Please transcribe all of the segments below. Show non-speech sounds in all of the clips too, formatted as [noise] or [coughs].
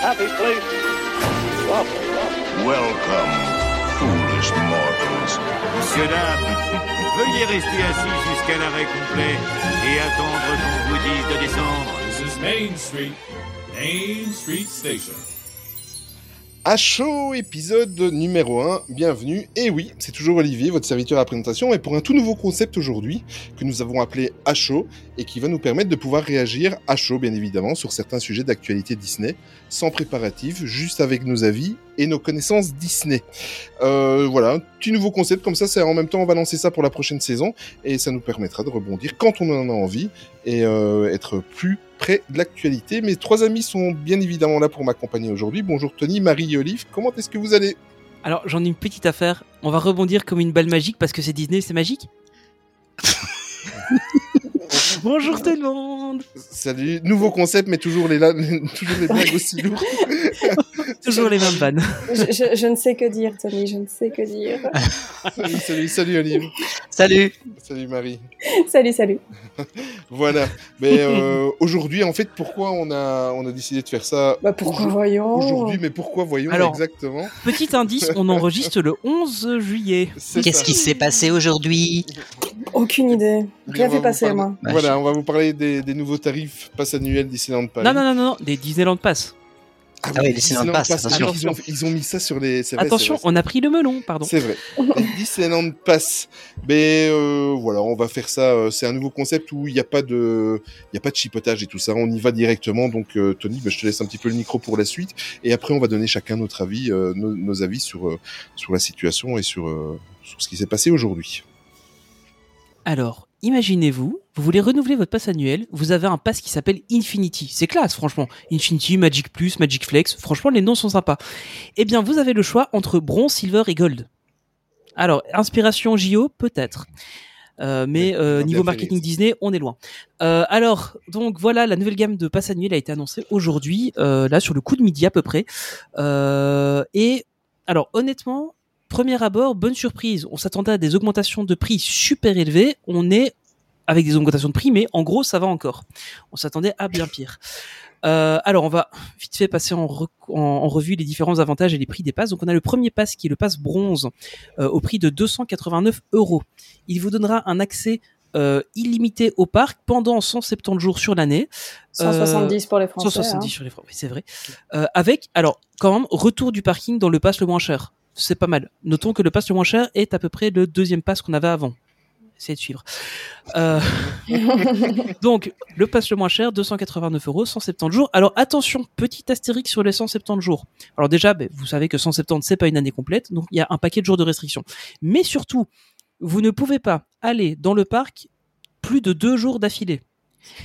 happy place, welcome. Foolish mortals. Monsieur, dame, veuillez rester assis jusqu'à l'arrêt complet et attendre qu'on vous dise de descendre. This is Main Street, Main Street Station. À chaud, épisode numéro 1, bienvenue. Et oui, c'est toujours Olivier, votre serviteur à la présentation, et pour un tout nouveau concept aujourd'hui, que nous avons appelé à chaud, et qui va nous permettre de pouvoir réagir à chaud, bien évidemment, sur certains sujets d'actualité Disney, sans préparatif, juste avec nos avis et nos connaissances Disney. Euh, voilà, un petit nouveau concept comme ça, c'est en même temps, on va lancer ça pour la prochaine saison, et ça nous permettra de rebondir quand on en a envie, et euh, être plus près de l'actualité. Mes trois amis sont bien évidemment là pour m'accompagner aujourd'hui. Bonjour Tony, Marie et Olive, comment est-ce que vous allez? Alors j'en ai une petite affaire. On va rebondir comme une balle magique parce que c'est Disney, c'est magique? [laughs] Bonjour tout le monde. Salut, nouveau concept, mais toujours les, la- [laughs] toujours les blagues aussi lourdes. [laughs] Toujours les mêmes vannes. je, je- je ne sais que dire, Tony, je ne sais que dire. [laughs] salut, salut, salut Olive. Salut Salut Marie. salut, salut. [laughs] Voilà. Mais euh, aujourd'hui, en fait, pourquoi on a, on a décidé de faire ça Bah pourquoi voyons aujourd'hui Mais pourquoi voyons Alors, exactement Petit indice, on enregistre le 11 juillet. Qu'est-ce qui s'est passé aujourd'hui Aucune idée. Rien fait passer, parler- moi. Voilà, on va vous parler des, des nouveaux tarifs pass annuels Disneyland Paris. Non, non, non, non, non, des Disneyland Pass. Ah oui, Disneyland Pass, attention. Ils ont, ils ont mis ça sur les. c'est vrai, Attention, vrai, on a pris le melon, pardon. C'est vrai. [laughs] Disneyland Pass. Mais euh, voilà, on va faire ça. euh, C'est un nouveau concept où il n'y a pas de, il y a pas de chipotage et tout ça. On y va directement. Donc euh, Tony, bah, je te laisse un petit peu le micro pour la suite. Et après, on va donner chacun notre avis, euh, nos, nos avis sur euh, sur la situation et sur euh, sur ce qui s'est passé aujourd'hui. Alors, imaginez-vous, vous voulez renouveler votre pass annuel, vous avez un pass qui s'appelle Infinity. C'est classe, franchement. Infinity, Magic Plus, Magic Flex, franchement, les noms sont sympas. Eh bien, vous avez le choix entre bronze, silver et gold. Alors, inspiration JO, peut-être. Euh, mais euh, niveau marketing. Disney, on est loin. Euh, alors, donc voilà, la nouvelle gamme de pass annuel a été annoncée aujourd'hui, là sur le coup de midi à peu près. Et alors, honnêtement, premier abord, bonne surprise. On s'attendait à des augmentations de prix super élevées. On est avec des augmentations de prix, mais en gros, ça va encore. On s'attendait à bien pire. Euh, alors, on va vite fait passer en, re- en- en revue les différents avantages et les prix des passes. Donc, on a le premier pass qui est le pass bronze euh, au prix de 289 euros. Il vous donnera un accès euh, illimité au parc pendant 170 jours sur l'année. 170 pour les Français. 170 hein. sur les oui, c'est vrai. Avec, alors, quand même, retour du parking dans le pass le moins cher. C'est pas mal. Notons que le pass le moins cher est à peu près le deuxième pass qu'on avait avant. Essayez de suivre. Euh, [laughs] donc, le pass le moins cher, 289 euros, 170 jours. Alors, attention, petit astérique sur les 170 jours. Alors déjà, ben, vous savez que 170, c'est pas une année complète, donc il y a un paquet de jours de restrictions. Mais surtout, vous ne pouvez pas aller dans le parc plus de deux jours d'affilée.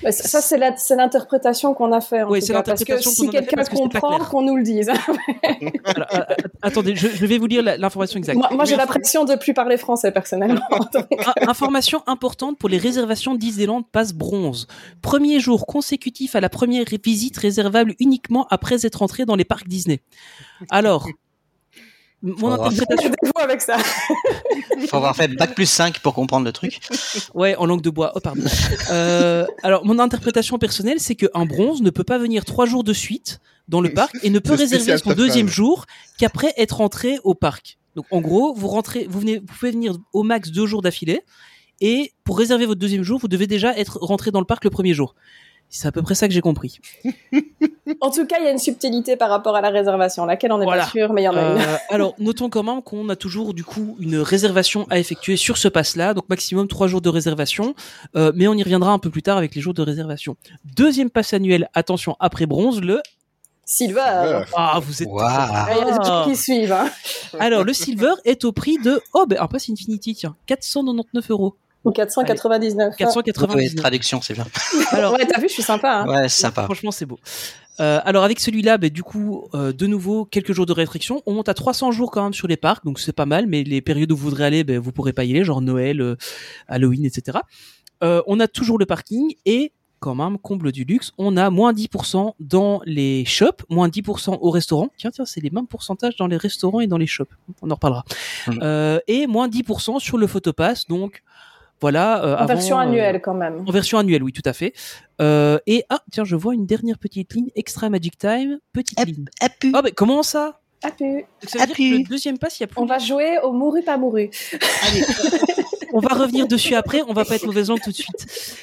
Bah, ça, c'est l'interprétation qu'on a fait. en Oui, c'est cas, parce que l'interprétation si quelqu'un comprend, qu'on nous le dise. [laughs] Alors, euh, euh, attendez, je, je vais vous lire l'information exacte. moi, moi, j'ai Mais la pression de plus parler français, personnellement. In- [laughs] Information importante pour les réservations Disneyland Pass Bronze. Premier jour consécutif à la première visite réservable uniquement après être entré dans les parcs Disney. Alors, mon interprétation, avec ça. [laughs] Faut avoir fait bac plus 5 pour comprendre le truc. ouais, en langue de bois. Oh pardon. Euh, alors, mon interprétation personnelle, c'est qu'un bronze ne peut pas venir trois jours de suite dans le parc et ne peut réserver son deuxième jour qu'après être entré au parc. Donc, en gros, vous rentrez, vous venez, vous pouvez venir au max deux jours d'affilée. Et pour réserver votre deuxième jour, vous devez déjà être rentré dans le parc le premier jour. C'est à peu près ça que j'ai compris. [laughs] En tout cas, il y a une subtilité par rapport à la réservation, laquelle on n'est Voilà. pas sûr, mais il y en a une. Euh, alors, notons quand même qu'on a toujours du coup une réservation à effectuer sur ce pass-là, donc maximum trois jours de réservation, euh, mais on y reviendra un peu plus tard avec les jours de réservation. Deuxième pass annuel, attention, après bronze, le... Silver. Ah, vous êtes... Waouh Ah, Il y a des gens qui suivent. hein. Alors, le silver est au prix de... Oh, ben un pass Infinity, tiens, 499 euros. Ou 499. 499. traduction, c'est bien. [laughs] Alors, Ouais, t'as vu, je suis sympa. hein. Ouais, c'est sympa. Franchement, c'est beau. Euh, alors avec celui-là, ben, du coup, euh, de nouveau, quelques jours de restriction. On monte à 300 jours quand même sur les parcs, donc c'est pas mal, mais les périodes où vous voudrez aller, ben, vous pourrez pas y aller, genre Noël, euh, Halloween, etc. Euh, on a toujours le parking et quand même, comble du luxe, on a moins 10% dans les shops, moins 10% au restaurant. Tiens, tiens, c'est les mêmes pourcentages dans les restaurants et dans les shops. On en reparlera. Euh, et moins 10% sur le photopass, donc Voilà. euh, En avant, version euh, annuelle quand même. En version annuelle, oui, tout à fait. Euh, et ah, tiens, je vois une dernière petite ligne extra Magic Time, petite ligne. Appu. Oh, mais comment ça? Ah, pu. Ça veut dire Appu. que le deuxième pass, il y a plus. On va jouer au mouru pas mouru. Allez, [laughs] on va revenir dessus après. On va pas être mauvaise langue tout de suite.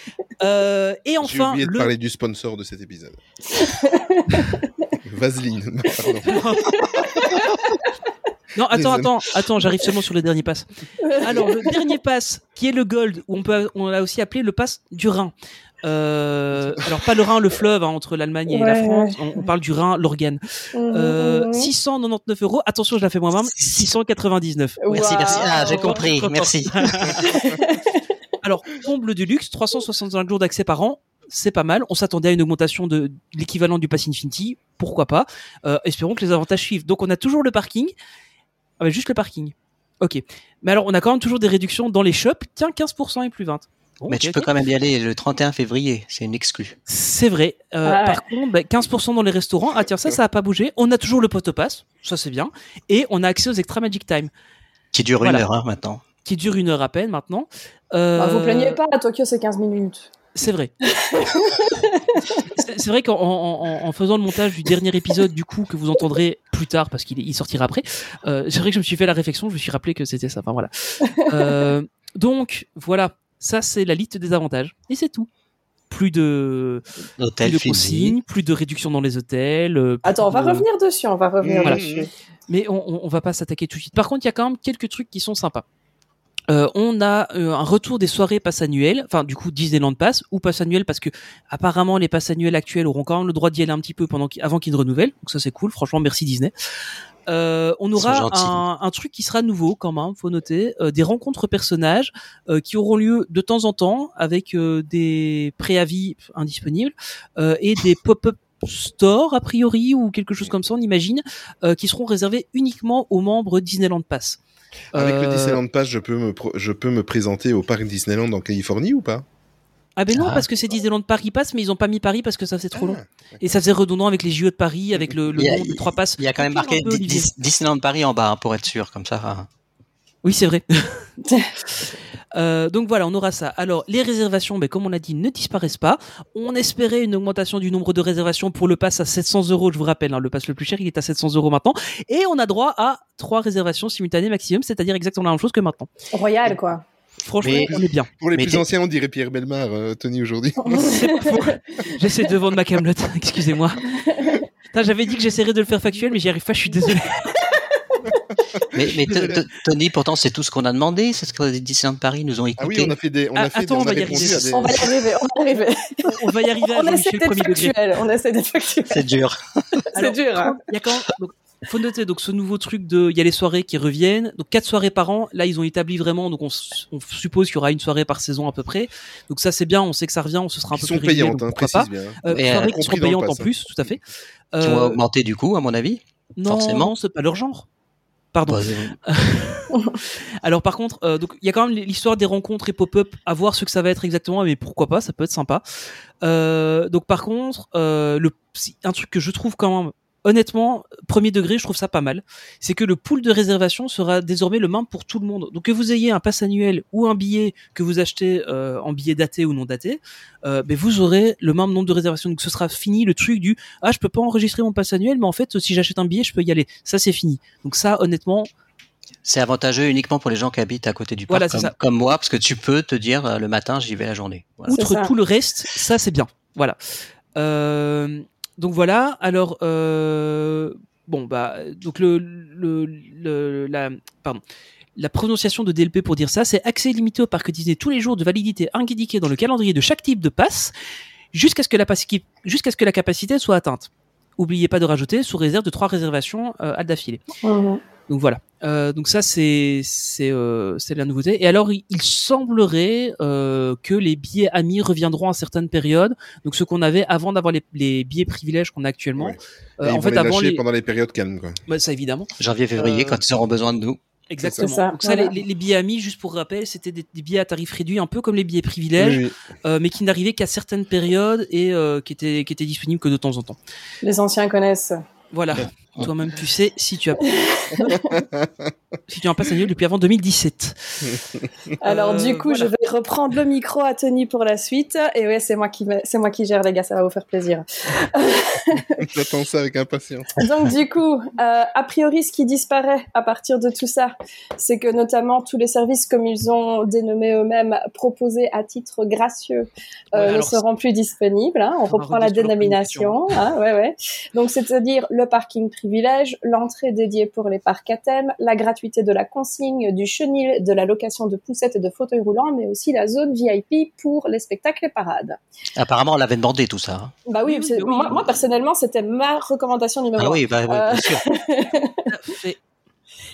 Euh, et J'ai enfin, oublié de le... parler du sponsor de cet épisode. [laughs] Vaseline. Pardon. [laughs] non, attends, Désolé. attends, attends, j'arrive seulement sur le dernier pass. [laughs] Alors, le dernier pass, qui est le gold, où on peut, on l'a aussi appelé le pass du Rhin. Euh, alors pas le Rhin, le fleuve hein, entre l'Allemagne et la France. On, on parle du Rhin, l'organe. Euh, Mhm. 699 euros. Attention, je la fais moi-même. 699. Merci, merci. Ah, j'ai compris. Merci. [laughs] Alors, comble de luxe, 365 jours d'accès par an. C'est pas mal. On s'attendait à une augmentation de l'équivalent du Pass Infinity. Pourquoi pas? Euh, Espérons que les avantages suivent. Donc, on a toujours le parking. Ah, bah, juste le parking. Ok. Mais alors, on a quand même toujours des réductions dans les shops. Tiens, 15% et plus 20. Bon, Mais tu peux quand même y aller le 31 février. C'est une exclue. C'est vrai. Euh, Ah ouais. Par contre, bah, 15% dans les restaurants. Ah tiens, ça, ça a pas bougé. On a toujours le potopass. Ça, c'est bien. Et on a accès aux Extra Magic Time, Qui dure Voilà. une heure hein, maintenant. qui dure une heure à peine maintenant. Euh, Bah, vous plaignez pas, à Tokyo c'est 15 minutes. C'est vrai. C'est- vrai qu'en en, en- en faisant le montage du dernier épisode, du coup, que vous entendrez plus tard, parce qu'il il sortira après, euh, c'est vrai que je me suis fait la réflexion, je me suis rappelé que c'était ça. Enfin voilà. Euh, donc voilà, ça c'est la liste des avantages. Et c'est tout. Plus de, plus de consignes, plus de réduction dans les hôtels. euh, Attends, on va de- revenir dessus, on va revenir Voilà. dessus. mais on, on, on va pas s'attaquer tout de suite. Par contre, il y a quand même quelques trucs qui sont sympas. Euh, on a euh, un retour des soirées pass annuelles, enfin du coup Disneyland Pass ou pass annuel parce que apparemment les passes annuelles actuelles auront quand même le droit d'y aller un petit peu pendant qu'- avant qu'ils ne renouvellent. Donc ça c'est cool, franchement merci Disney. Euh, on aura un, un truc qui sera nouveau quand même, faut noter, euh, des rencontres personnages euh, qui auront lieu de temps en temps avec euh, des préavis indisponibles euh, et des pop-up stores a priori ou quelque chose comme ça on imagine euh, qui seront réservés uniquement aux membres Disneyland Pass. Avec le Euh, Disneyland Pass, je peux, me pro- je peux me présenter au parc Disneyland en Californie ou pas? Ah ben non Ah. parce que c'est Disneyland Paris Pass mais ils ont pas mis Paris parce que ça c'est trop long Ah, et ça faisait redondant avec les JO de Paris avec le, le a- nom des trois passes. Il y a quand même marqué peu, Disneyland Paris en bas hein, pour être sûr, comme ça. Oui, c'est vrai. [laughs] Euh, donc voilà, on aura ça. Alors, les réservations, ben, comme on l'a dit, ne disparaissent pas. On espérait une augmentation du nombre de réservations pour le pass à 700 euros. Je vous rappelle, hein, le pass le plus cher, il est à 700 euros maintenant. Et on a droit à trois réservations simultanées maximum, c'est-à-dire exactement la même chose que maintenant. Royal, quoi. Franchement, Mais- on est bien. Pour les Mais plus anciens, on dirait Pierre Belmar, euh, Tony, aujourd'hui. [laughs] [laughs] J'essaie de vendre ma camelote, excusez-moi. J'avais dit que j'essaierais de le faire factuel, mais j'y arrive pas, je suis désolé. Mais, [laughs] Tony, pourtant, c'est tout ce qu'on a demandé. C'est ce que les Disneyland Paris nous ont Ah écouté. oui, on a fait des. On Ah, a fait attends, des- on va y arriver. des. On va y arriver, on va y arriver. On va y arriver à On essaie d'être factuel, on essaie d'être factuel. C'est dur. [laughs] C'est dur, hein. Il y a quand même, donc, faut noter donc ce nouveau truc de, il y a les soirées qui reviennent, donc quatre soirées par an. Là, ils ont établi vraiment, donc on, suppose qu'il y aura une soirée par saison à peu près. Donc ça, c'est bien. On sait que ça revient, on se sera un Qui peu sont plus payantes, donc hein, précise pas. bien. Euh, euh, soirées qui seront payantes en plus, tout à fait. Qui vont Euh, augmenter du coup, à mon avis. non, forcément. non, c'est pas leur genre. Pardon. Bah, [laughs] Alors par contre, euh, donc il y a quand même l'histoire des rencontres et pop-up, à voir ce que ça va être exactement, mais pourquoi pas, ça peut être sympa. Euh, donc par contre, euh, le un truc que je trouve quand même honnêtement premier degré, je trouve ça pas mal, c'est que le pool de réservation sera désormais le même pour tout le monde. Donc que vous ayez un pass annuel ou un billet que vous achetez euh, en billet daté ou non daté, euh, ben vous aurez le même nombre de réservations. Donc ce sera fini le truc du ah je peux pas enregistrer mon pass annuel, mais en fait si j'achète un billet je peux y aller. Ça c'est fini. Donc ça honnêtement C'est avantageux uniquement pour les gens qui habitent à côté du parc, Voilà, comme, moi, parce que tu peux te dire euh, le matin, j'y vais la journée. Voilà. Outre tout le reste, ça c'est bien. Voilà. Euh, donc voilà. Alors euh, bon bah donc le, le, le- la pardon. La prononciation de DLP pour dire ça, c'est accès limité au parc Disney tous les jours de validité indiqués dans le calendrier de chaque type de passe jusqu'à ce que la paci- jusqu'à ce que la capacité soit atteinte. Oubliez pas de rajouter sous réserve de trois réservations euh, à d'affilée. Mhm. Donc voilà. Euh, donc ça c'est c'est euh, c'est la nouveauté. Et alors il, il semblerait euh, que les billets amis reviendront à certaines périodes. Donc ce qu'on avait avant d'avoir les, les billets privilèges qu'on a actuellement. Ouais. Euh, ils en vont fait les avant les pendant les périodes calmes, quoi. Ouais, ça évidemment. Janvier, février, Euh, quand ils auront besoin de nous. Exactement. C'est ça, donc ça voilà. les, les- les billets amis juste pour rappel c'était des, des billets à tarif réduit un peu comme les billets privilèges Oui, oui. euh, mais qui n'arrivaient qu'à certaines périodes et euh, qui étaient qui étaient disponibles que de temps en temps. Les anciens connaissent. Voilà. Toi-même, tu sais si tu as [laughs] si tu as un pass annuel depuis avant 2017. [laughs] Alors Euh, du coup, voilà. je vais reprendre le micro à Tony pour la suite. Et ouais, c'est moi qui me- c'est moi qui gère les gars, ça va vous faire plaisir. [laughs] J'attends ça avec impatience. Donc du coup, euh, a priori, ce qui disparaît à partir de tout ça, c'est que notamment tous les services, comme ils ont dénommé eux-mêmes, proposés à titre gracieux, euh, Ouais, ne seront plus disponibles. hein. On reprend la dénomination. Hein, ouais, ouais. Donc c'est-à-dire le parking privilège, l'entrée dédiée pour les parcs à thème, la gratuité de la consigne, du chenil, de la location de poussettes et de fauteuils roulants, mais aussi la zone VIP pour les spectacles et parades. Apparemment, on l'avait demandé tout ça. hein. Bah oui, Oui, oui, c'est- oui. Moi, moi, personnellement, c'était ma recommandation numéro Ah un. oui, bah, ouais, Euh, bien sûr. Fait- [laughs]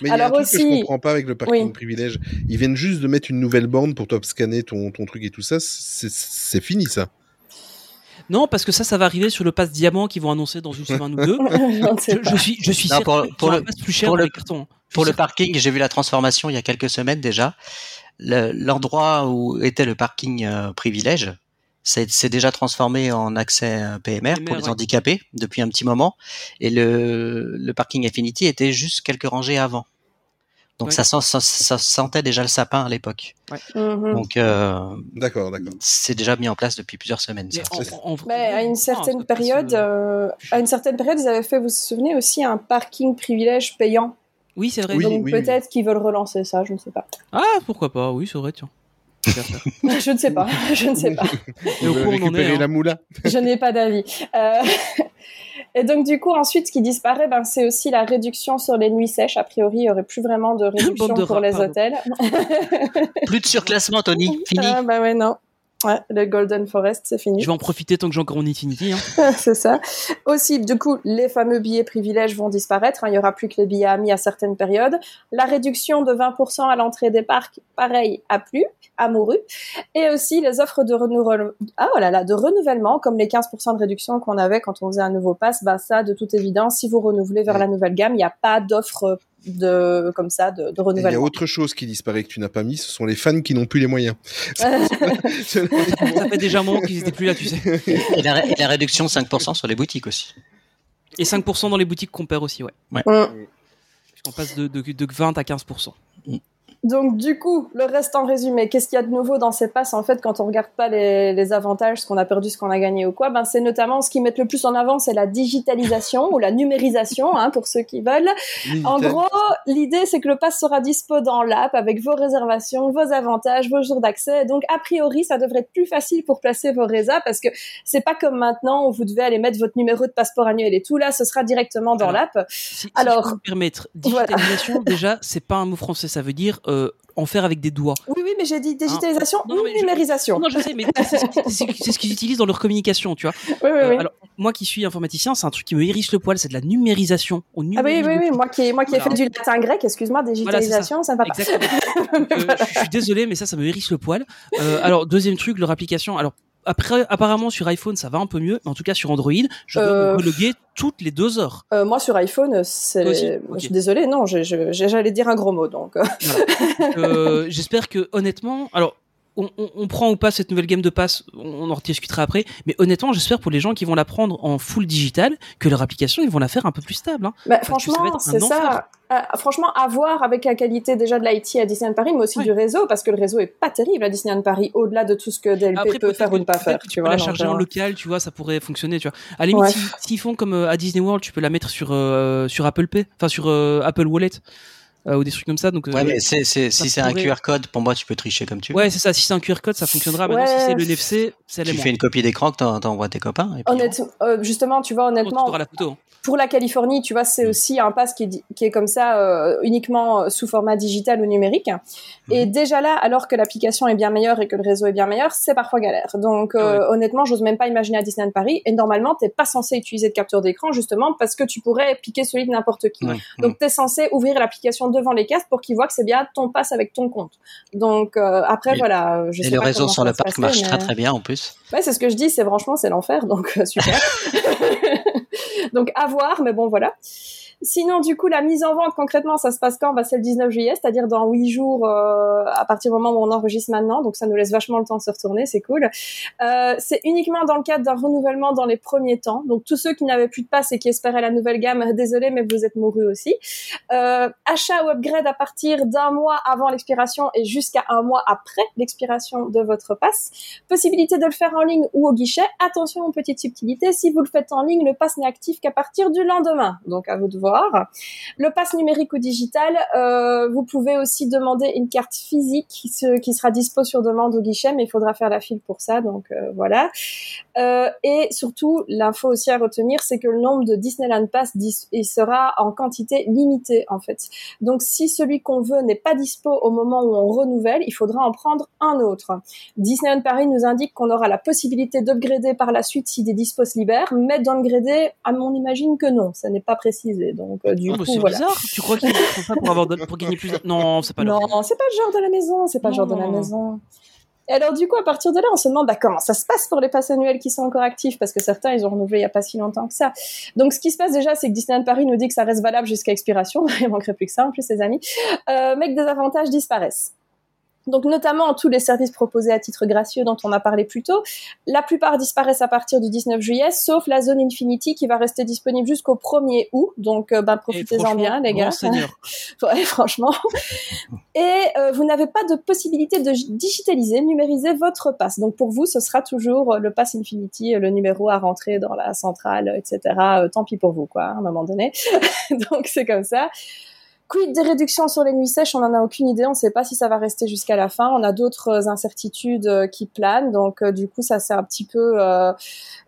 Mais il y a un truc que je aussi- comprends pas avec le parking Oui. privilège. Ils viennent juste de mettre une nouvelle borne pour top scanner ton, ton truc et tout ça. C'est fini ça. Non, parce que ça, ça va arriver sur le pass diamant qu'ils vont annoncer dans une semaine ou deux. [laughs] Je suis, je suis Non, pour- le- plus cher pour le- les cartons. Je Pour le parking, j'ai vu la transformation il y a quelques semaines déjà. Le- L'endroit où était le parking euh, privilège, c'est déjà transformé en accès euh, PMR, pour les ouais. handicapés depuis un petit moment. Et le, le parking Infinity était juste quelques rangées avant. Donc Ouais. ça, sent- ça, ça sentait déjà le sapin à l'époque. Mhm. Donc euh, D'accord, d'accord. c'est déjà mis en place depuis plusieurs semaines. Mais ça. Mais à une certaine période, euh, à une certaine période, ils avaient fait, vous vous souvenez aussi, un parking privilège payant. Oui, c'est vrai. Oui, Donc oui, peut-être qu'ils veulent relancer ça, je ne sais pas. Ah, pourquoi pas Oui, c'est vrai, tiens. [laughs] Je ne sais pas, [laughs] je ne sais pas. Et au cours, on en est, récupérer hein. la moula. Je n'ai pas d'avis. Euh, [laughs] Et donc du coup, ensuite, ce qui disparaît, ben, c'est aussi la réduction sur les nuits sèches. A priori, il n'y aurait plus vraiment de [laughs] réduction de pour les pardon. hôtels. Plus de surclassement, Tony. [laughs] Fini. Ah bah ouais, non. Ouais, le Golden Forest, c'est fini. Je vais en profiter tant que j'ai encore mon Infinity. Hein. [laughs] c'est ça. Aussi, du coup, les fameux billets privilèges vont disparaître. hein. Il y aura plus que les billets amis à certaines périodes. La réduction de 20% à l'entrée des parcs, pareil, a plus, a mouru. Et aussi les offres de renouvellement, ah là, de renouvellement, comme les 15% de réduction qu'on avait quand on faisait un nouveau pass. Bah ça, de toute évidence, si vous renouvelez vers la nouvelle gamme, il n'y a pas d'offre de comme ça de, de Il y a autre chose qui disparaît que tu n'as pas mis, ce sont les fans qui n'ont plus les moyens. [laughs] Ça fait déjà un moment qu'ils étaient plus là, tu sais. Et la, et la réduction de 5% sur les boutiques aussi. Et 5% dans les boutiques qu'on perd aussi, ouais. Mm. On passe de, de, de 20 à 15%. Donc du coup, le reste en résumé, qu'est-ce qu'il y a de nouveau dans ces passes en fait quand on regarde pas les, les avantages, ce qu'on a perdu, ce qu'on a gagné ou quoi? Ben c'est notamment ce qu'ils mettent le plus en avant, c'est la digitalisation ou la numérisation hein, pour ceux qui veulent. En gros, l'idée c'est que le pass sera dispo dans l'app avec vos réservations, vos avantages, vos jours d'accès. Donc a priori, ça devrait être plus facile pour placer vos résas parce que c'est pas comme maintenant où vous devez aller mettre votre numéro de passeport annuel et tout là, ce sera directement dans l'app. Si, si Alors, je peux me permettre, digitalisation, déjà, c'est pas un mot français, ça veut dire euh, en faire avec des doigts. Oui, oui, mais j'ai dit digitalisation Non, non, ou mais je- numérisation. Non, je sais, mais c'est ce qu'ils- utilisent dans leur communication, tu vois. [laughs] Oui, oui, Euh, oui. alors, moi qui suis informaticien, c'est un truc qui me hérisse le poil, c'est de la numérisation. On Ah oui, oui, oui, moi qui, moi qui ai fait du latin grec, excuse-moi, digitalisation, ça. ne va pas. Exactement. [laughs] Euh, je suis désolé, mais ça, ça me hérisse le poil. Euh, alors, deuxième truc, leur application. Alors, après, apparemment, sur iPhone, ça va un peu mieux, mais en tout cas, sur Android, je dois Euh, me reloguer toutes les deux heures. Euh, moi sur iPhone, c'est. Je suis désolée, non, j'allais dire un gros mot, donc. Donc, euh, J'espère que, honnêtement, alors, on, on- on prend ou pas cette nouvelle game de passe, on en rediscutera après, mais honnêtement, j'espère pour les gens qui vont la prendre en full digital, que leur application, ils vont la faire un peu plus stable. Hein. Bah, franchement, c'est ça. Euh, franchement, à voir avec la qualité déjà de l'IT à Disneyland Paris, mais aussi du réseau, parce que le réseau est pas terrible à Disneyland Paris, au-delà de tout ce que DLP Après, peut faire ou ne pas faire, tu peux vois. la charger euh, en local, tu vois, ça pourrait fonctionner, tu vois. À la limite, Ouais. si- s'ils font comme euh, à Disney World, tu peux la mettre sur euh, sur Apple Pay, enfin sur euh, Apple Wallet euh, ou des trucs comme ça. Donc, euh, Ouais, mais c'est, c'est, ça si c'est un QR code, pour moi, tu peux tricher comme tu veux. ouais, c'est ça. Si c'est un QR code, ça fonctionnera. Maintenant, si Ouais. c'est le NFC, c'est tu fais une copie d'écran que t'en- t'envoies à tes copains. Et puis, Honnêtement, euh, justement, tu vois, Tu honnêtement, auras la photo. hein. pour la Californie, tu vois, c'est aussi un pass qui est, qui est comme ça, euh, uniquement sous format digital ou numérique. Et déjà là, alors que l'application est bien meilleure et que le réseau est bien meilleur, c'est parfois galère. Donc, euh, Ouais. honnêtement, j'ose même pas imaginer à Disneyland Paris. Et normalement, t'es pas censé utiliser de capture d'écran, justement, parce que tu pourrais piquer celui de n'importe qui. Ouais. Donc, t'es censé ouvrir l'application devant les casques pour qu'ils voient que c'est bien ton pass avec ton compte. Donc, euh, après, voilà. Je et sais le pas réseau sur le parc marche mais- très très bien en plus. Ouais, c'est ce que je dis, c'est franchement, c'est l'enfer, donc euh, super. [laughs] [laughs] donc à voir, mais bon, voilà. Sinon, du coup, la mise en vente, concrètement, ça se passe quand? Bah, C'est le 19 juillet, c'est-à-dire dans 8 jours euh, à partir du moment où on enregistre maintenant. Donc, ça nous laisse vachement le temps de se retourner, c'est cool. Euh, c'est uniquement dans le cadre d'un renouvellement dans les premiers temps. Donc, tous ceux qui n'avaient plus de passe et qui espéraient la nouvelle gamme, [laughs] désolé, mais vous êtes mourus aussi. Euh, achat ou upgrade à partir d'un mois avant l'expiration et jusqu'à un mois après l'expiration de votre passe. Possibilité de le faire en ligne ou au guichet. Attention aux petites subtilités, si vous le faites en ligne, le pass n'est actif qu'à partir du lendemain. Donc, à vous de voir. Le pass numérique ou digital, euh, vous pouvez aussi demander une carte physique qui, se- qui sera dispo sur demande au guichet, mais il faudra faire la file pour ça, donc euh, voilà. Euh, et surtout, l'info aussi à retenir, c'est que le nombre de Disneyland Pass il sera en quantité limitée en fait. Donc si celui qu'on veut n'est pas dispo au moment où on renouvelle, il faudra en prendre un autre. Disneyland Paris nous indique qu'on aura la possibilité d'upgrader par la suite si des dispos se libèrent, mais d'upgrader, à mon imagine que non, ça n'est pas précisé. Euh, du Oh, coup c'est voilà. bizarre. Tu crois qu'ils font ça pour avoir de- pour gagner plus de- Non, c'est pas Non, c'est pas le genre de la maison, c'est pas le genre de la Non. maison. Et alors du coup, à partir de là, on se demande bah, comment ça se passe pour les passes annuels qui sont encore actifs, parce que certains, ils ont renouvelé il y a pas si longtemps que ça. Donc ce qui se passe déjà, c'est que Disneyland Paris nous dit que ça reste valable jusqu'à expiration, [laughs] il manquerait plus que ça en plus, ses amis, euh, mais que des avantages disparaissent. Donc notamment tous les services proposés à titre gracieux dont on a parlé plus tôt, la plupart disparaissent à partir du 19 juillet, sauf la zone Infinity qui va rester disponible jusqu'au 1er août. Donc euh, ben, profitez-en bien les gars. [laughs] Ouais, franchement. Et euh, vous n'avez pas de possibilité de digitaliser, numériser votre passe. Donc pour vous, ce sera toujours euh, le pass Infinity, euh, le numéro à rentrer dans la centrale, etc. Euh, tant pis pour vous, quoi, à un moment donné. [laughs] Donc c'est comme ça. Quid des réductions sur les nuits sèches? On n'en a aucune idée. On ne sait pas si ça va rester jusqu'à la fin. On a d'autres euh, incertitudes euh, qui planent. Donc, euh, du coup, ça c'est un petit peu. Euh,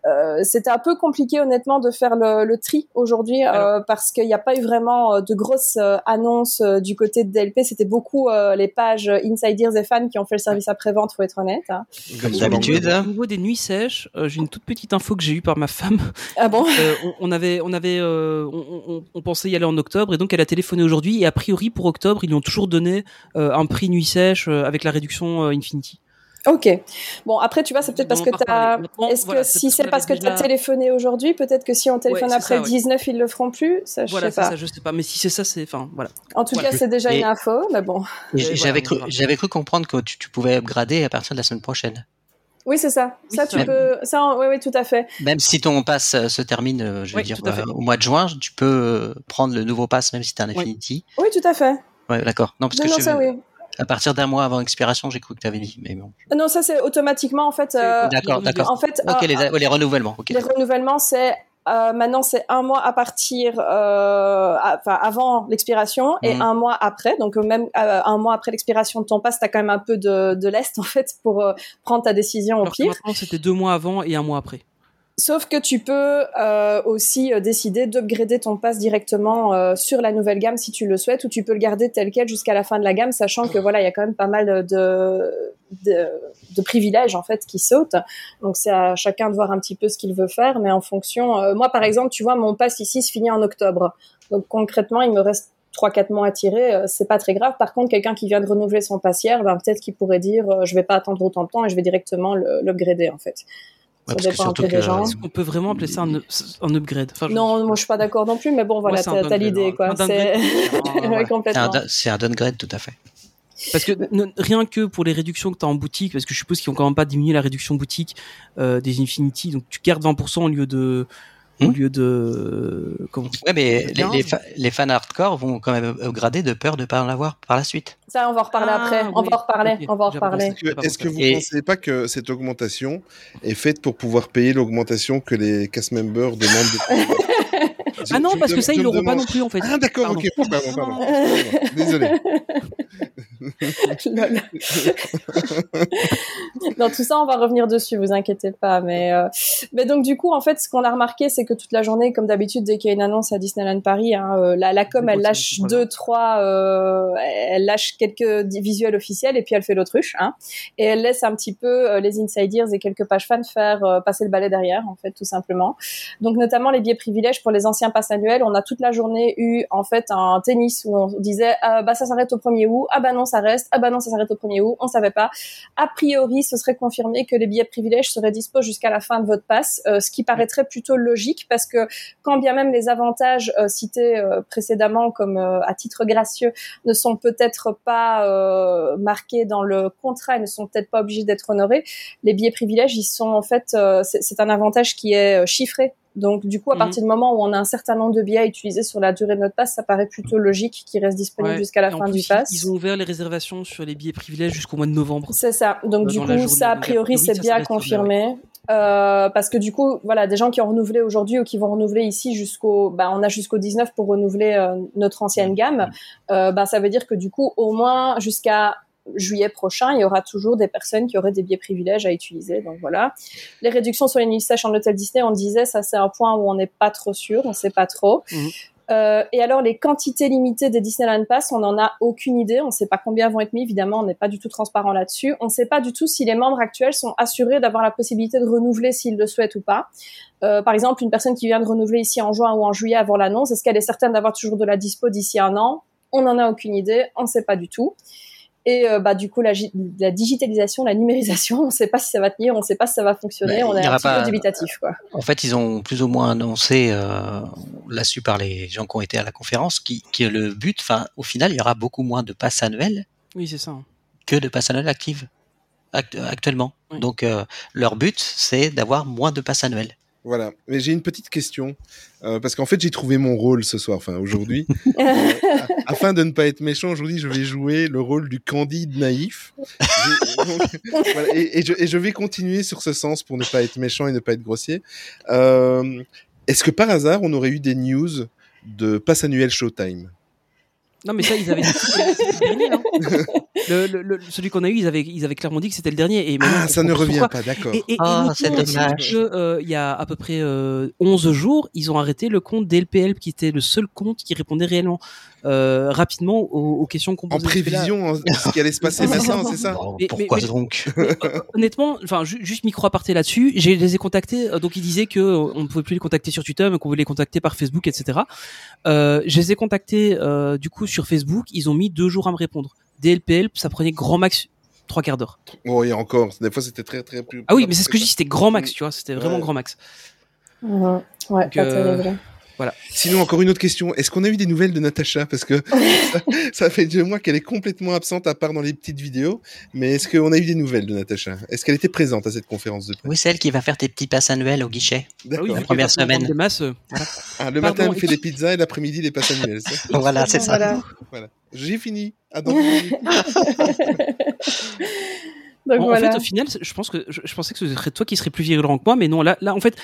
euh, C'était un peu compliqué, honnêtement, de faire le, le tri aujourd'hui euh, parce qu'il n'y a pas eu vraiment de grosses euh, annonces euh, du côté de DLP. C'était beaucoup euh, les pages insiders et fans qui ont fait le service après-vente. Faut être honnête. hein. Comme d'habitude. l'anglais. Au niveau des nuits sèches, euh, j'ai une toute petite info que j'ai eue par ma femme. Ah bon? Euh, on, on avait, on avait, euh, on, on- on pensait y aller en octobre et donc elle a téléphoné aujourd'hui et a priori pour octobre ils lui ont toujours donné euh, un prix nuit sèche euh, avec la réduction euh, Infinity. Ok. Bon, après, tu vois, c'est peut-être parce que en a pas t'as. parlé. Maintenant, Est-ce voilà, que si c'est parce que tu as déjà- téléphoné aujourd'hui, peut-être que si on téléphone après ça, le ouais. 19, ils le feront plus Ça, je Voilà, sais pas. ça, je sais pas. Mais si c'est ça, c'est, enfin, voilà. En tout Voilà. cas, c'est déjà Et- une info, mais bon. Voilà, cru, j'avais cru comprendre que tu, tu pouvais upgrader à partir de la semaine prochaine. Oui, c'est ça. Oui, ça, tu peux. Ça, oui, oui, tout à fait. Même si ton pass euh, se termine, euh, je veux Oui, dire, euh, au mois de juin, tu peux prendre le nouveau pass même si tu un Oui. Infinity. Oui, tout à fait. Ouais, d'accord. Non, parce Non, que non, je- ça, oui. à partir d'un mois avant l'expiration, j'ai cru que tu avais dit. Mais bon. Non, ça, c'est automatiquement, en fait. euh, D'accord, d'accord. en fait, Ok, euh, les, les renouvellements. Les renouvellements, c'est. Euh, maintenant, c'est un mois à partir, euh, à- enfin avant l'expiration et Mhm. un mois après. Donc euh, même euh, un mois après l'expiration de ton pass, t'as quand même un peu de, de lest en fait pour euh, prendre ta décision au Alors pire. maintenant c'était deux mois avant et un mois après. Sauf que tu peux euh, aussi euh, décider d'upgrader ton pass directement euh, sur la nouvelle gamme si tu le souhaites, ou tu peux le garder tel quel jusqu'à la fin de la gamme, sachant que voilà, il y a quand même pas mal de, de, de privilèges en fait qui sautent. Donc c'est à chacun de voir un petit peu ce qu'il veut faire, mais en fonction. euh, moi par exemple, tu vois, mon pass ici se finit en octobre, donc concrètement, il me reste trois quatre mois à tirer, euh, c'est pas très grave. Par contre, quelqu'un qui vient de renouveler son pass ben, peut-être qu'il pourrait dire, euh, je vais pas attendre autant de temps et je vais directement l'upgrader en fait. Ouais, Ça parce que dépend un surtout peu des que- gens. Est-ce qu'on peut vraiment appeler ça un, un upgrade? Enfin, je- Non, moi je suis pas d'accord non plus, mais bon voilà, t'as l'idée quoi. C'est Ouais, [laughs] voilà. C'est un, downgrade, tout à fait. Parce que ne- rien que pour les réductions que tu as en boutique, parce que je suppose qu'ils ont quand même pas diminué la réduction boutique euh, des Infinity, donc tu gardes 20% au lieu de au Hmm. lieu de comment Ouais, mais les, Bien. les, fa- les fans hardcore vont quand même upgrader de peur de pas en avoir par la suite. Ça, on va en reparler Ah, après. On va en reparler. On va en reparler. Est-ce que- Est-ce que vous ne Et- pensez pas que cette augmentation est faite pour pouvoir payer l'augmentation que les cast members demandent de... Ah non, parce que ça ils l'auront pas non plus en fait. Ah d'accord, ok, pardon, pardon. Désolé. Dans tout ça, on va revenir dessus, vous inquiétez pas. Mais, euh, mais donc du coup, en fait, ce qu'on a remarqué, c'est que toute la journée, comme d'habitude, dès qu'il y a une annonce à Disneyland Paris, hein, euh, la, la com, elle lâche voilà. deux, trois, euh, elle lâche quelques visuels officiels et puis elle fait l'autruche, hein, et elle laisse un petit peu euh, les insiders et quelques pages fans faire euh, passer le balai derrière, en fait, tout simplement. Donc notamment les billets privilèges pour les anciens annuels, on a toute la journée eu en fait un tennis où on disait ah, bah ça s'arrête au 1er août, ah bah non ça reste. Ah bah non, ça s'arrête au 1er août. On savait pas. A priori, ce serait confirmé que les billets privilèges seraient dispo jusqu'à la fin de votre passe, euh, ce qui paraîtrait plutôt logique parce que quand bien même les avantages euh, cités euh, précédemment comme à titre gracieux ne sont peut-être pas marqués dans le contrat et ne sont peut-être pas obligés d'être honorés, les billets privilèges, ils sont en fait, c'est un avantage qui est chiffré. Donc du coup, à Mhm. partir du moment où on a un certain nombre de billets à utiliser sur la durée de notre passe, ça paraît plutôt logique qu'ils restent disponibles Ouais. jusqu'à la Et en fin plus, du pass. Ils ont ouvert les réservations sur les billets privilèges jusqu'au mois de novembre. C'est ça. Donc du coup, ça a priori, c'est bien confirmé. Euh, parce que du coup, voilà, des gens qui ont renouvelé aujourd'hui ou qui vont renouveler ici jusqu'au, bah, on a jusqu'au 19 pour renouveler euh, notre ancienne gamme. Euh, bah, ça veut dire que du coup, au moins jusqu'à juillet prochain, il y aura toujours des personnes qui auraient des billets privilèges à utiliser. Donc voilà. Les réductions sur les nuits sèches en hôtel Disney, on disait, ça c'est un point où on n'est pas trop sûr, on sait pas trop. Mhm. Euh, et alors les quantités limitées des Disneyland Pass, on n'en a aucune idée. On ne sait pas combien vont être mis. Évidemment, on n'est pas du tout transparent là-dessus. On ne sait pas du tout si les membres actuels sont assurés d'avoir la possibilité de renouveler s'ils le souhaitent ou pas. Euh, par exemple, une personne qui vient de renouveler ici en juin ou en juillet avant l'annonce, est-ce qu'elle est certaine d'avoir toujours de la dispo d'ici un an? On n'en a aucune idée. On ne sait pas du tout. Et euh, bah du coup la, gi- la digitalisation, la numérisation, [laughs] on ne sait pas si ça va tenir, on ne sait pas si ça va fonctionner, Bah, on est un petit pas- peu dubitatif quoi. En fait, ils ont plus ou moins annoncé, euh, on l'a su par les gens qui ont été à la conférence, qui, que le but, enfin, au final, il y aura beaucoup moins de passes annuelles Oui, c'est ça. hein. que de passes annuelles actives act- actuellement. Oui. Donc, euh, leur but, c'est d'avoir moins de passes annuelles. Voilà. Mais j'ai une petite question. euh, parce qu'en fait, j'ai trouvé mon rôle ce soir, enfin aujourd'hui. [laughs] Euh, afin de ne pas être méchant, aujourd'hui, je vais jouer le rôle du candide naïf. [laughs] Voilà, et, et je, et je vais continuer sur ce sens pour ne pas être méchant et ne pas être grossier. Euh, Est-ce que par hasard, on aurait eu des news de passe annuel Showtime? Non, mais ça, ils avaient dit que c'était c'était le [laughs] dernier. hein. [laughs] Le- le- le- celui qu'on a eu, ils avaient, ils avaient clairement dit que c'était le dernier. Et Ah, ça ne revient pourquoi. pas, d'accord. Et, et- et Ah, que, euh, il y a à peu près euh, 11 jours, ils ont arrêté le compte DLPL, qui était le seul compte qui répondait réellement euh, rapidement aux, aux questions qu'on En prévision, hein, ce qui allait se passer maintenant, c'est ça Mais- pourquoi mais- donc [laughs] honnêtement, enfin, ju- juste micro aparté là-dessus, je les ai contactés. euh, donc ils disaient que euh, on ne pouvait plus les contacter sur Twitter, mais qu'on voulait les contacter par Facebook, etc. Euh, je les ai contactés euh, du coup sur Facebook. Ils ont mis deux jours à me répondre. DLPL, ça prenait grand max trois quarts d'heure. Oh, et encore, des fois c'était très très plus. Ah oui, mais c'est ce que je dis, c'était grand max, tu vois, c'était vraiment Ouais. grand max. Mhm. Ouais, Donc, pas euh, terrible. Sinon, encore une autre question. Est-ce qu'on a eu des nouvelles de Natacha? Parce que [laughs] ça, ça fait deux mois qu'elle est complètement absente, à part dans les petites vidéos. Mais est-ce qu'on a eu des nouvelles de Natacha? Est-ce qu'elle était présente à cette conférence de presse? Oui, c'est elle qui va faire tes petits passes annuelles au guichet. Ah D'accord. oui, que première semaine. Des masses, voilà. [laughs] Ah, le Pardon, matin, elle fait les pizzas et l'après-midi, les passes annuelles. ça. Voilà, c'est ça. Voilà. Voilà. J'ai fini. Ah, dans. [laughs] Donc En, en voilà. fait, au final, je pense que je, je pensais que ce serait toi qui serais plus virulent que moi, mais non. Là, là, en fait,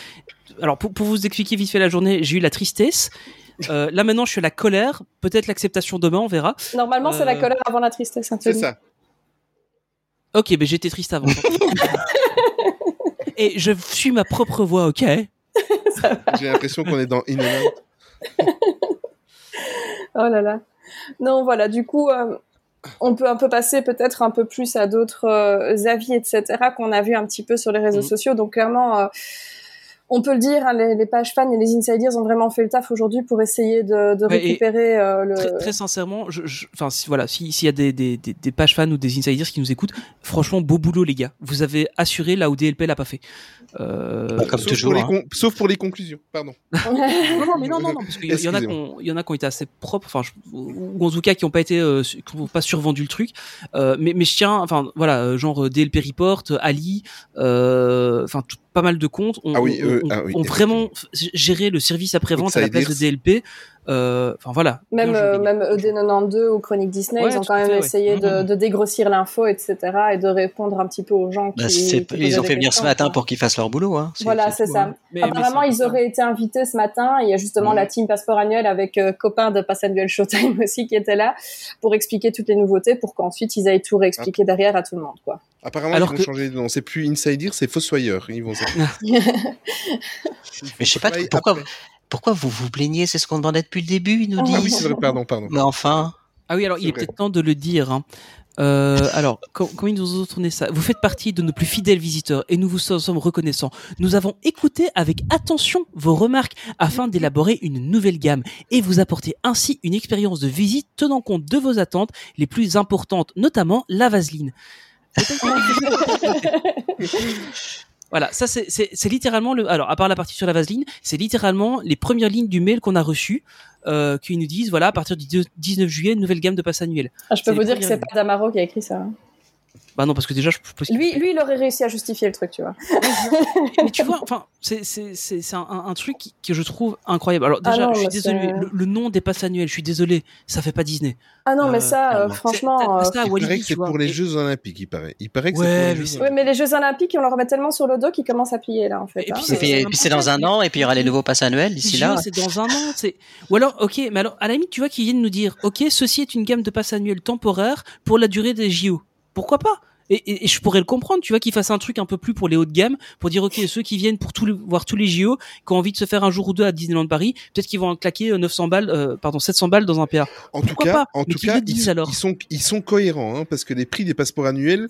alors pour, pour vous expliquer vite fait la journée, j'ai eu la tristesse. Euh, là maintenant, je suis à la colère. Peut-être l'acceptation demain, on verra. Normalement, c'est la Euh, colère avant la tristesse. C'est Anthony. ça. Ok, mais j'étais triste avant. [laughs] Et je suis ma propre voix, ok? [laughs] J'ai l'impression qu'on est dans In and Out. [laughs] Oh là là. Non, voilà. Du coup, euh, on peut un peu passer peut-être un peu plus à d'autres euh, avis, etc., qu'on a vu un petit peu sur les réseaux Mhm. sociaux. Donc clairement, euh, on peut le dire, hein, les, les pages fans et les insiders ont vraiment fait le taf aujourd'hui pour essayer de, de Ouais, et récupérer euh, le. Très, très sincèrement, je, je- enfin, si, voilà, si- s'il y a des, des, des, des pages fans ou des insiders qui nous écoutent, franchement, beau boulot, les gars. Vous avez assuré là où DLP l'a pas fait. Euh, Bah, comme sauf, toujours, Pour les hein. con- Sauf pour les conclusions. Pardon. [laughs] non, non, mais non, non, non, parce qu'il y, y en a qui ont, il y en a qui ont été assez propres, enfin, ou en tout cas qui ont pas été, euh, qui ont pas survendu le truc. Euh, mais, mais je tiens, enfin, voilà, genre DLP Report, Ali, euh, enfin, tout- pas mal de comptes ont, Ah oui, ont- eux, ont- ah oui, ont vraiment géré le service après-vente à la place de. DLP. Euh, Enfin, voilà. Même, euh, même ED92 ou Chronique Disney, Ouais, ils ont quand même fait, ouais. essayé de, de dégrossir l'info, etc., et de répondre un petit peu aux gens qui. Bah, qui ils ont fait venir ce matin quoi. pour qu'ils fassent leur boulot. Hein. Voilà, c'est ça. hein. Mais- mais Apparemment, ils auraient été invités ce matin. Il y a justement Mhm. la team Passeport Annuel avec euh, copains de Pass Annuel Showtime [laughs] aussi qui étaient là pour expliquer toutes les nouveautés pour qu'ensuite ils aillent tout réexpliquer derrière à tout le monde, quoi. Apparemment, Alors ils vont que- changer de nom. C'est plus Insider, c'est Fossoyeur. Ils vont. [laughs] Mais je sais pas pourquoi, après. Pourquoi vous vous plaignez, c'est ce qu'on demandait depuis le début, ils nous disent. Ah oui, c'est vrai, pardon, pardon. Mais enfin, Ah oui, alors il est peut-être temps de le dire. hein. Euh, alors, [laughs] com- comment ils nous ont tourné ça? Vous faites partie de nos plus fidèles visiteurs et nous vous so- sommes reconnaissants. Nous avons écouté avec attention vos remarques afin d'élaborer une nouvelle gamme et vous apporter ainsi une expérience de visite tenant compte de vos attentes les plus importantes, notamment la vaseline. [laughs] [laughs] Voilà, ça c'est- littéralement le. Alors, à part la partie sur la vaseline, c'est littéralement les premières lignes du mail qu'on a reçu, euh, qui nous disent voilà, à partir du 2 19 juillet, nouvelle gamme de passe annuel. Ah, je peux vous dire que c'est pas Damaro qui a écrit ça. hein. Bah non, parce que déjà, je pense qu'il- Lui, lui, il aurait réussi à justifier le truc, tu vois. Mais tu [laughs] vois, enfin, c'est c'est c'est c'est un, un- un truc qui- que je trouve incroyable. Alors Ah déjà, non, je suis mais désolé, c'est- le, le nom des passes annuelles, je suis désolé, ça fait pas Disney. Ah non, mais Euh, ça, euh, franchement. C'est- euh, ça Il paraît que c'est vois. pour les Jeux Olympiques, il paraît. Il paraît que Ouais, c'est mais pour les Jeux c'est- Oui, Olympiques. mais les Jeux Olympiques, on leur remet tellement sur le dos qu'ils commencent à plier, là, en fait. Et hein. puis, Et c'est- puis, c'est dans un an, et puis il y aura les nouveaux passes annuels d'ici Les là. C'est dans un an. C'est ou alors, ok, mais alors à la limite, tu vois qu'ils viennent nous dire, ok, ceci est une gamme de passes annuelles temporaire pour la durée des JO. Pourquoi pas? Et, et- et je pourrais le comprendre, tu vois, qu'ils fassent un truc un peu plus pour les hauts de gamme, pour dire, ok, ceux qui viennent pour tout le- voir tous les JO, qui ont envie de se faire un jour ou deux à Disneyland Paris, peut-être qu'ils vont en claquer euh, 900 balles, euh, pardon, 700 balles dans un PA. En tout cas, pas? en Mais tout qu'ils cas, le disent ils, alors? ils sont, ils sont cohérents, hein, parce que les prix des passeports annuels,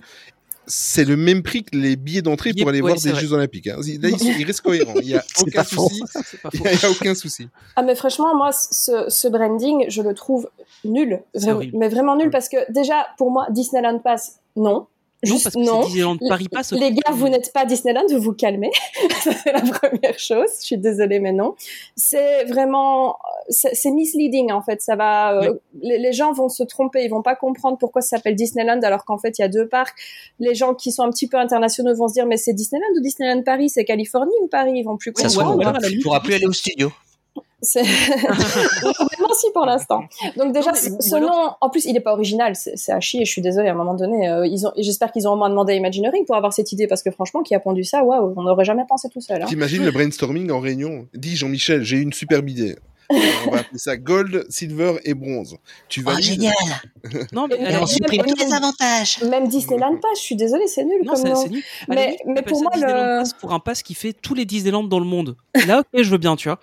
c'est le même prix que les billets d'entrée pour aller ouais, voir des vrai. Jeux Olympiques. hein. Là, ils, [laughs] sont- ils restent cohérents. Il y a aucun souci. [laughs] Il faux. y a, aucun souci. Ah mais franchement moi ce, ce branding je le trouve nul Vra- mais vraiment nul parce que déjà pour moi Disneyland Pass non Non, juste parce que non. Disneyland Paris Pass. les gars vous n'êtes pas Disneyland vous vous calmez. [laughs] Ça, c'est la première chose. Je suis désolée mais non. C'est vraiment c'est misleading en fait. Ça va euh, les, les gens vont se tromper. Ils vont pas comprendre pourquoi ça s'appelle Disneyland alors qu'en fait il y a deux parcs. Les gens qui sont un petit peu internationaux vont se dire mais c'est Disneyland ou Disneyland Paris? C'est Californie ou Paris? Ils vont plus Ça se ouais, on pourra plus aller au studio. C'est [laughs] normalement si pour l'instant. Donc déjà ce nom, en plus il est pas original, c'est à chier. Je suis désolée. À un moment donné, euh, ils ont, j'espère qu'ils ont au moins demandé à Imagineering pour avoir cette idée parce que franchement, qui a pondu ça, waouh, on n'aurait jamais pensé tout seul. Hein. T'imagines le brainstorming en réunion? Dis Jean-Michel, j'ai une superbe idée. On va appeler ça gold, silver et bronze. Tu vas Oh, génial [laughs] Non, mais Et alors, on supprime tous les avantages Même Disneyland Pass, je suis désolée, c'est nul Non, comme c'est nom. c'est nul. Mais- pour moi, le- Pass pour un pass qui fait tous les Disneyland dans le monde. Là, ok, je veux bien, tu vois.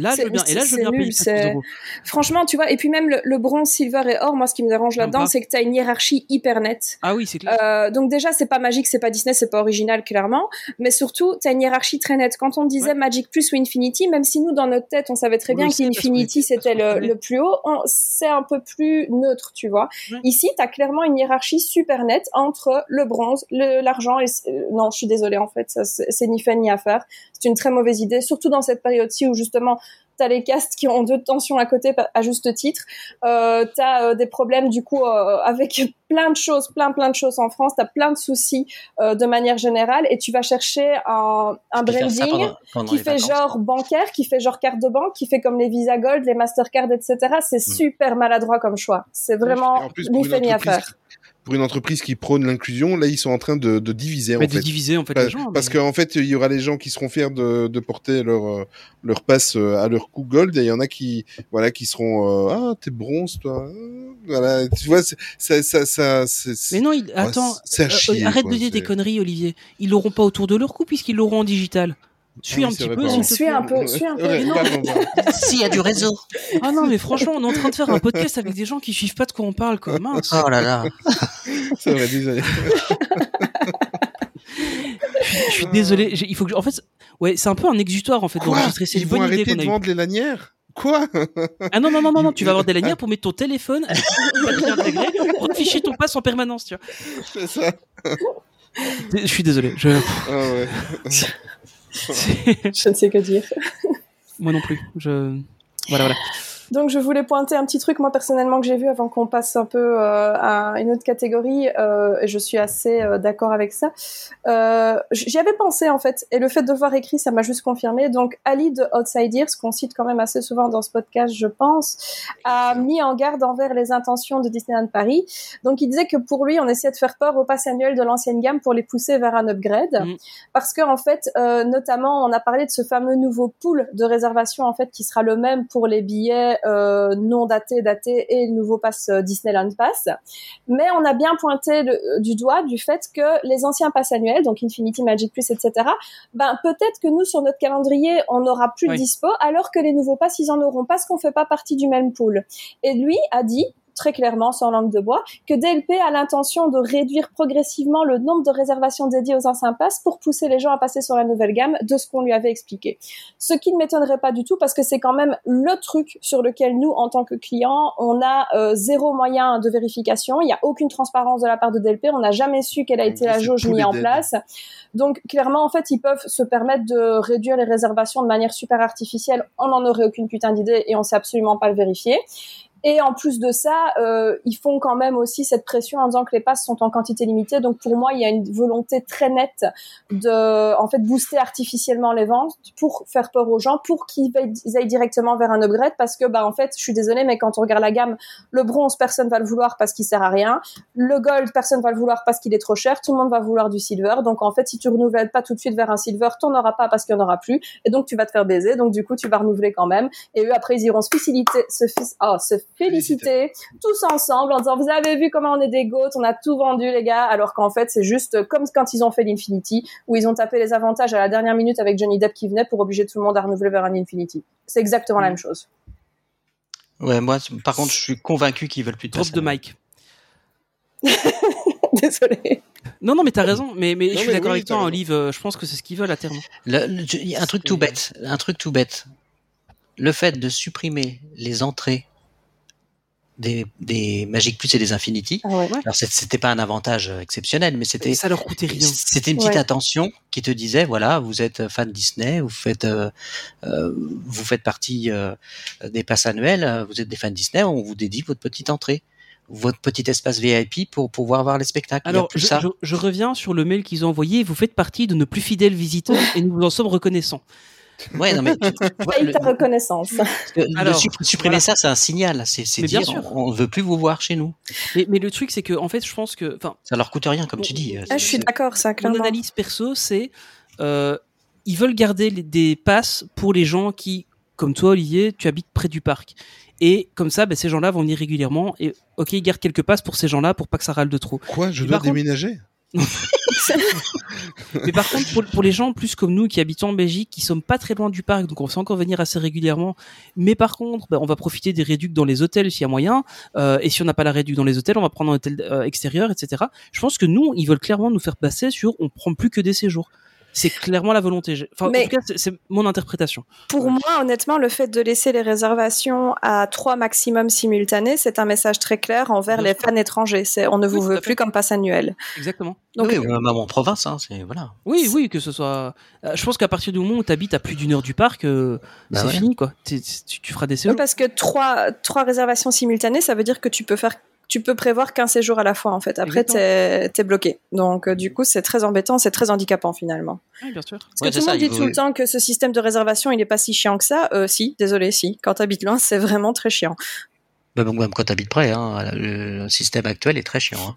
Là, je C'est- veux bien. Et là, je veux bien nul, payer 700 c'est- euros. Franchement, tu vois, et puis même le, le bronze, silver et or, moi ce qui me dérange là-dedans, c'est que tu as une hiérarchie hyper nette. Ah oui, c'est clair. Euh, donc déjà, c'est pas magique, c'est pas Disney, c'est pas original clairement, mais surtout, t'as une hiérarchie très nette. Quand on disait Ouais. Magic Plus ou Infinity, même si nous dans notre tête, on savait très bien qu'Infinity c'était le, plus haut, c'est un peu plus neutre, tu vois. Ouais. Ici, t'as clairement une hiérarchie super nette entre le bronze, l'argent et euh, non, je suis désolée en fait, ça c'est ni fait ni à faire. C'est une très mauvaise idée, surtout dans cette période-ci où justement t'as les castes qui ont deux tensions à côté à juste titre. Euh, t'as euh, des problèmes du coup euh, avec plein de choses, plein plein de choses en France. T'as plein de soucis euh, de manière générale et tu vas chercher un, branding pendant- pendant qui fait vacances. genre bancaire, qui fait genre carte de banque, qui fait comme les Visa Gold, les Mastercard, etc. C'est Mm. super maladroit comme choix. C'est vraiment ni fait ni à faire. Pour une entreprise qui prône l'inclusion, là, ils sont en train de, de diviser. Mais en de fait. diviser en fait les gens. Parce mais- qu'en fait, il y aura les gens qui seront fiers de, de porter leur euh, leur passe euh, à leur coup gold, et il y en a qui voilà qui seront euh, ah t'es bronze toi, euh, voilà tu vois ça ça ça Mais non, il... attends. euh, chier, arrête quoi, de dire des conneries, Olivier. Ils l'auront pas autour de leur cou puisqu'ils l'auront en digital. Suis Ah un oui, vrai, peu, s'il te Suis un peu, suis un peu. Ouais, Non. pardon, pardon. [laughs] Si, il y a du réseau. Ah non, mais franchement, on est en train de faire un podcast avec des gens qui suivent pas de quoi on parle, quoi. Mince. Oh là là. [laughs] c'est vrai désolé Je suis- je suis désolé. Il faut que, je- en fait, c'est- ouais, c'est un peu un exutoire en fait quoi d'enregistrer. C'est ils une vont bonne idée arrêter qu'on de a eue. vendre les lanières? Quoi? Ah non non non non non, tu vas avoir des lanières [laughs] pour mettre ton téléphone pour afficher ton pass en permanence, tu vois. c'est ça Je suis désolé. Je... ah ouais [laughs] Je ne sais que dire. Moi non plus. Je voilà voilà. Donc je voulais pointer un petit truc moi personnellement que j'ai vu avant qu'on passe un peu euh, à une autre catégorie euh, et je suis assez euh, d'accord avec ça. Euh, J'y avais pensé en fait et le fait de voir écrit ça m'a juste confirmé. Donc Ali de Outsiders qu'on cite quand même assez souvent dans ce podcast je pense a mis en garde envers les intentions de Disneyland Paris. Donc il disait que pour lui on essayait de faire peur au pass annuel de l'ancienne gamme pour les pousser vers un upgrade Mm. parce que en fait euh, notamment on a parlé de ce fameux nouveau pool de réservation en fait qui sera le même pour les billets euh, non datés, datés et le nouveau pass euh, Disneyland Pass. Mais on a bien pointé le- euh, du doigt du fait que les anciens passes annuels, donc Infinity, Magic Plus, etc. Ben peut-être que nous sur notre calendrier on n'aura plus Oui. de dispo, alors que les nouveaux passes ils en auront parce qu'on fait pas partie du même pool. Et lui a dit très clairement, sans langue de bois, que DLP a l'intention de réduire progressivement le nombre de réservations dédiées aux anciens passes pour pousser les gens à passer sur la nouvelle gamme de ce qu'on lui avait expliqué. Ce qui ne m'étonnerait pas du tout parce que c'est quand même le truc sur lequel nous, en tant que clients, on a euh, zéro moyen de vérification. Il n'y a aucune transparence de la part de DLP. On n'a jamais su quelle a été la jauge mise en place. Donc clairement, en fait, ils peuvent se permettre de réduire les réservations de manière super artificielle. On n'en aurait aucune putain d'idée et on sait absolument pas le vérifier. Et en plus de ça, euh, ils font quand même aussi cette pression en disant que les passes sont en quantité limitée. Donc pour moi, il y a une volonté très nette de, en fait, booster artificiellement les ventes pour faire peur aux gens, pour qu'ils aillent, directement vers un upgrade. Parce que, bah, en fait, je suis désolée, mais quand on regarde la gamme, le bronze, personne va le vouloir parce qu'il sert à rien. Le gold, personne va le vouloir parce qu'il est trop cher. Tout le monde va vouloir du silver. Donc en fait, si tu renouvelles pas tout de suite vers un silver, t'en auras pas parce qu'il n'y en aura plus. Et donc tu vas te faire baiser. Donc du coup, tu vas renouveler quand même. Et eux, après, ils iront se féliciter, se, oh, se féliciter tous ensemble en disant vous avez vu comment on est des goats, on a tout vendu les gars, alors qu'en fait c'est juste comme quand ils ont fait l'Infinity où ils ont tapé les avantages à la dernière minute avec Johnny Depp qui venait pour obliger tout le monde à renouveler vers un Infinity. C'est exactement la même chose. Ouais, moi, par contre, je suis convaincu qu'ils veulent plus de Drop de. Mike. [laughs] Désolé. Non, non, mais t'as raison. Mais, mais Non, je suis d'accord oui, avec toi, raison. Olive. euh, Je pense que c'est ce qu'ils veulent à terme. Le- le- un truc tout bête, un truc tout bête. Le fait de supprimer les entrées des, des Magic Plus et des Infinity. Ah ouais. Alors c'était pas un avantage euh, exceptionnel, mais c'était Ça leur coûtait rien. c'était une petite Ouais. attention qui te disait voilà vous êtes fan Disney, vous faites euh, euh, vous faites partie euh, des passes annuelles, euh, vous êtes des fans Disney, on vous dédie votre petite entrée, votre petit espace VIP pour pouvoir voir les spectacles. Alors, plus je, ça. je- je reviens sur le mail qu'ils ont envoyé. Vous faites partie de nos plus fidèles visiteurs et nous vous en sommes reconnaissants. Ouais, non mais tu- tu vois, Paye le- ta reconnaissance. le- Alors, supp- supprimer voilà. ça, c'est un signal. C'est bien dire sûr. on, on veut plus vous voir chez nous. Mais, mais le truc, c'est que, en fait, je pense que, Ça leur coûte rien, comme tu dis. Ah, je suis d'accord, ça, mon clairement. analyse perso, c'est euh, ils veulent garder les- des passes pour les gens qui, comme toi, Olivier, tu habites près du parc. Et comme ça, ben, ces gens-là vont venir régulièrement. Et ok, ils gardent quelques passes pour ces gens-là pour pas que ça râle de trop. Quoi Je dois contre- déménager? [laughs] Mais par contre, pour, les gens plus comme nous qui habitons en Belgique, qui sommes pas très loin du parc, donc on sait encore venir assez régulièrement. Mais par contre, ben, on va profiter des réducs dans les hôtels s'il y a moyen. Euh, et si on n'a pas la réduc dans les hôtels, on va prendre un hôtel euh, extérieur, etc. Je pense que nous, ils veulent clairement nous faire passer sur on prend plus que des séjours. C'est clairement la volonté. Enfin, Mais- en tout cas, c'est- mon interprétation. Pour moi, honnêtement, le fait de laisser les réservations à trois maximum simultanés, c'est un message très clair envers Bien les sûr. fans étrangers. C'est on ne Oui, vous veut plus comme passe annuel. Exactement. Donc, oui, même en province, hein, c'est voilà. Oui, oui, que ce soit. euh, Je pense qu'à partir du moment où tu habites à plus d'une heure du parc, euh, Bah c'est ouais. fini, quoi. Tu, tu feras des Oui, séjours. parce que trois, trois réservations simultanées, ça veut dire que tu peux faire tu peux prévoir qu'un séjour à la fois en fait. Après, t'es es bloqué. Donc, euh, du coup, c'est très embêtant, c'est très handicapant finalement. Oui, bien sûr. Parce Ouais, que tout le monde dit tout le temps que ce système de réservation, il est pas si chiant que ça. Euh, si, désolé, si. Quand t'habites loin, c'est vraiment très chiant. Même, même quand t'habites près, hein, le système actuel est très chiant. hein.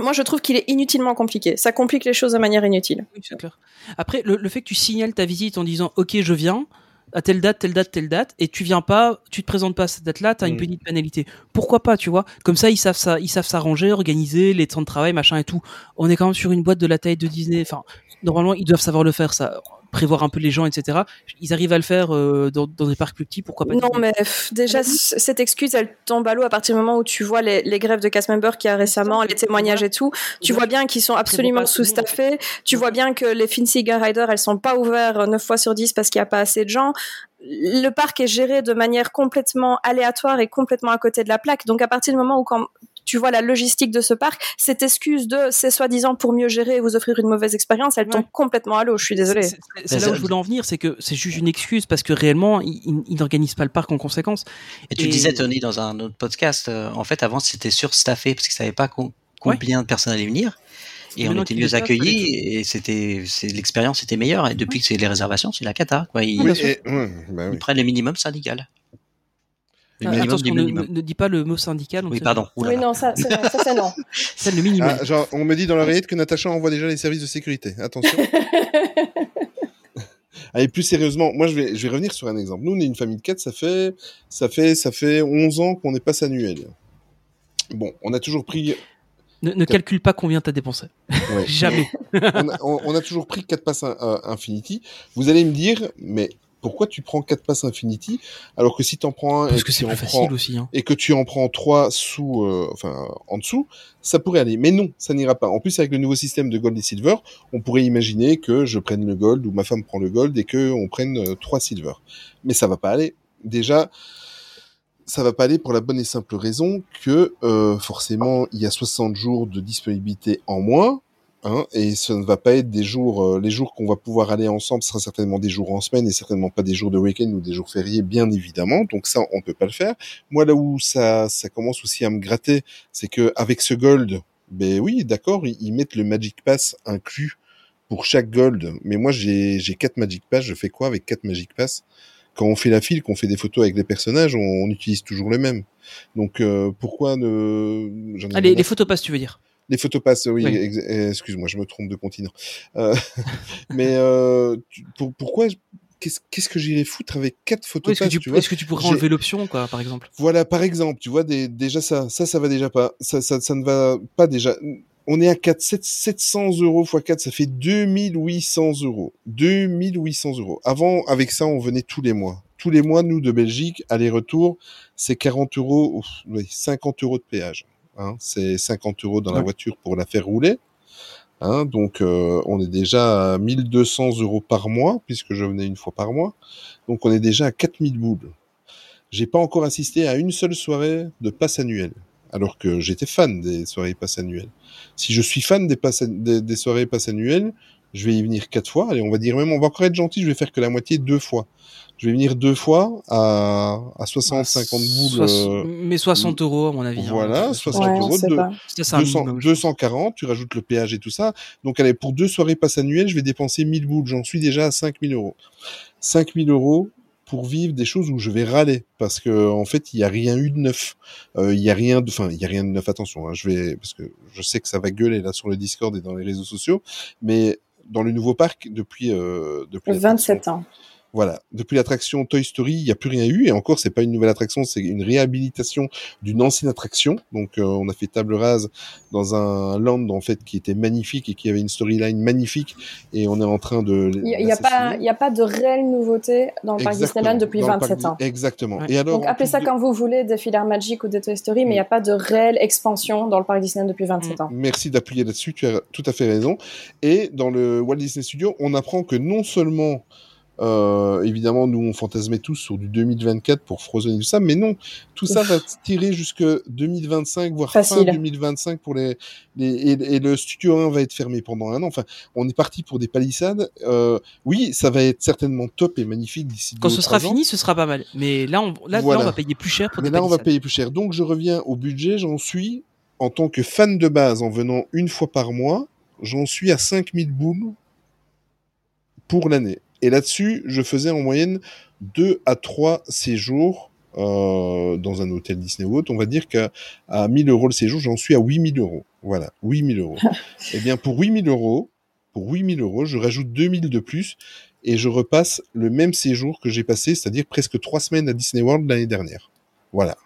Moi, je trouve qu'il est inutilement compliqué. Ça complique les choses de manière inutile. Oui, c'est clair. Après, le, le fait que tu signales ta visite en disant OK, je viens à telle date, telle date, telle date, et tu viens pas, tu te présentes pas à cette date-là, tu as une Mm. petite pénalité. Pourquoi pas, tu vois? Comme ça, ils savent ça, ils savent s'arranger, organiser les temps de travail, machin et tout. On est quand même sur une boîte de la taille de Disney. Enfin, normalement, ils doivent savoir le faire, ça, prévoir un peu les gens, etc. Ils arrivent à le faire euh, dans, dans des parcs plus petits, pourquoi pas Non, mais pff, déjà, cette excuse, elle tombe à l'eau à partir du moment où tu vois les, les grèves de cast members qu'il y a récemment, les témoignages et tout. Tu vois bien qu'ils sont absolument sous-staffés. Tu vois bien que les Finsiga Riders, elles sont pas ouvertes 9 fois sur 10 parce qu'il n'y a pas assez de gens. Le parc est géré de manière complètement aléatoire et complètement à côté de la plaque. Donc, à partir du moment où quand tu vois la logistique de ce parc, cette excuse de c'est soi-disant pour mieux gérer et vous offrir une mauvaise expérience, elle tombe complètement à l'eau. Je suis désolée. C'est- là où je voulais en venir, c'est que c'est juste une excuse parce que réellement, ils, n'organisent pas le parc en conséquence. Et tu Et- le disais, Tony, dans un autre podcast, euh, en fait, avant, c'était surstaffé parce qu'ils savaient pas com- combien de personnes allaient venir. Et on était mieux le accueillis et c'était, l'expérience était meilleure. Et depuis que c'est les réservations, c'est la cata, quoi. Ils, Oui, et- ouais, bah ils prennent les minimums syndical. Le minimum attention, ne, minimum. ne- dis pas le mot syndical. on Oui, pardon. Oui, non, ça, c'est non, ça, c'est non. [laughs] C'est le minimum. Ah, genre, on me dit dans l'oreillette que Natacha envoie déjà les services de sécurité. Attention. [laughs] Allez, plus sérieusement, moi je vais, je vais revenir sur un exemple. Nous, on est une famille de quatre, ça fait, ça fait, ça fait 11 ans qu'on est passe annuel. Bon, on a toujours pris, Ne, ne calcule pas combien t'as dépensé. ouais, [laughs] Jamais. on, a, on- on a toujours pris 4 passes in- euh, Infinity. Vous allez me dire, mais pourquoi tu prends quatre passes Infinity alors que si t'en prends un et que tu en facile prends aussi. Hein. et que tu en prends trois sous, euh, enfin en dessous, ça pourrait aller. Mais non, ça n'ira pas. En plus, avec le nouveau système de gold et silver, on pourrait imaginer que je prenne le gold ou ma femme prend le gold et que on prenne euh, trois silver. Mais ça va pas aller. Déjà, ça va pas aller pour la bonne et simple raison que euh, forcément il y a 60 jours de disponibilité en moins. Hein, et ce ne va pas être des jours, euh, les jours qu'on va pouvoir aller ensemble, ce sera certainement des jours en semaine et certainement pas des jours de week-end ou des jours fériés, bien évidemment. Donc ça, on peut pas le faire. Moi, là où ça, ça commence aussi à me gratter, c'est que avec ce gold, ben oui, d'accord, ils, ils mettent le Magic Pass inclus pour chaque gold. Mais moi, j'ai j'ai quatre Magic Pass. Je fais quoi avec quatre Magic Pass? Quand on fait la file, qu'on fait des photos avec les personnages, on, on utilise toujours le même. Donc euh, pourquoi ne ai Ah, les photopass, tu veux dire? Les photopass, oui, Oui. euh, excuse-moi, je me trompe de continent. Euh, [laughs] mais euh, tu- pour, pourquoi Qu'est-ce que j'irais foutre avec quatre Oui, photopass Est-ce que, tu, tu vois? est-ce que tu pourrais enlever l'option, quoi, par exemple? Voilà, par exemple, tu vois, des, déjà ça, ça, ça va déjà pas. Ça, ça, ça ne va pas déjà. On est à 4, 7, 700 euros x 4, ça fait 2800 euros. 2800 euros. Avant, avec ça, on venait tous les mois. Tous les mois, nous, de Belgique, aller-retour, c'est 40 euros, ouf, oui, 50 euros de péage. Hein, c'est 50 euros dans la voiture pour la faire rouler. Hein, donc, euh, on est déjà à 1200 euros par mois, puisque je venais une fois par mois. Donc, on est déjà à 4000 boules. J'ai pas encore assisté à une seule soirée de passe annuelle, alors que j'étais fan des soirées passe annuelles. Si je suis fan des, passes, des, des soirées passe annuelles, je vais y venir quatre fois. Allez, on va dire même, on va encore être gentil, je vais faire que la moitié deux fois. Je vais venir deux fois à, à 60, 50 boules. Soix- euh, Mais 60 euros, à mon avis. hein. voilà, 60 Ouais, euros de, pas. Ça, c'est un 200, minimum, je 240, tu rajoutes le péage et tout ça. Donc, allez, pour deux soirées passe annuelles, je vais dépenser 1000 boules. J'en suis déjà à 5000 euros. 5000 euros pour vivre des choses où je vais râler parce que en fait il y a rien eu de neuf Euh, il y a rien de enfin il y a rien de neuf attention hein, je vais parce que je sais que ça va gueuler là sur le Discord et dans les réseaux sociaux mais dans le nouveau parc depuis euh, depuis l'attraction- 27 ans. Voilà, depuis l'attraction Toy Story, il n'y a plus rien eu et encore c'est pas une nouvelle attraction, c'est une réhabilitation d'une ancienne attraction. Donc euh, on a fait table rase dans un land en fait qui était magnifique et qui avait une storyline magnifique et on est en train de Il n'y a, pas, il a pas de réelle nouveauté dans le parc Exactement, Disneyland depuis dans le parc 27 ans. Exactement. Ouais. Et alors Donc appelez ça de- quand vous voulez, des filars Magic ou des Toy Story, mais il n'y a pas de réelle expansion dans le parc Disneyland depuis 27 ans. Merci d'appuyer là-dessus, tu as tout à fait raison. Et dans le Walt Disney Studio, on apprend que non seulement, euh, évidemment, nous on fantasmait tous sur du 2024 pour Frozen et tout ça, mais non, tout ça Ouf. va tirer jusque 2025, voire fin Facile. 2025 pour les, les et, et le Studio 1 va être fermé pendant un an. Enfin, on est parti pour des palissades. Euh, oui, ça va être certainement top et magnifique d'ici Quand ce sera ans. fini, ce sera pas mal. Mais là, on, là, là, on va payer plus cher pour Mais des là, on va payer plus cher. Donc, je reviens au budget. J'en suis, en tant que fan de base, en venant une fois par mois, j'en suis à 5000 boules pour l'année. Et là-dessus, je faisais en moyenne 2 à 3 séjours euh, dans un hôtel Disney ou autre. On va dire qu'à à 1000 euros le séjour, j'en suis à 8000 euros. Voilà, 8000 euros. [laughs] Eh bien, pour 8000 euros, pour 8000 euros, je rajoute 2000 de plus et je repasse le même séjour que j'ai passé, c'est-à-dire presque 3 semaines à Disney World l'année dernière. Voilà.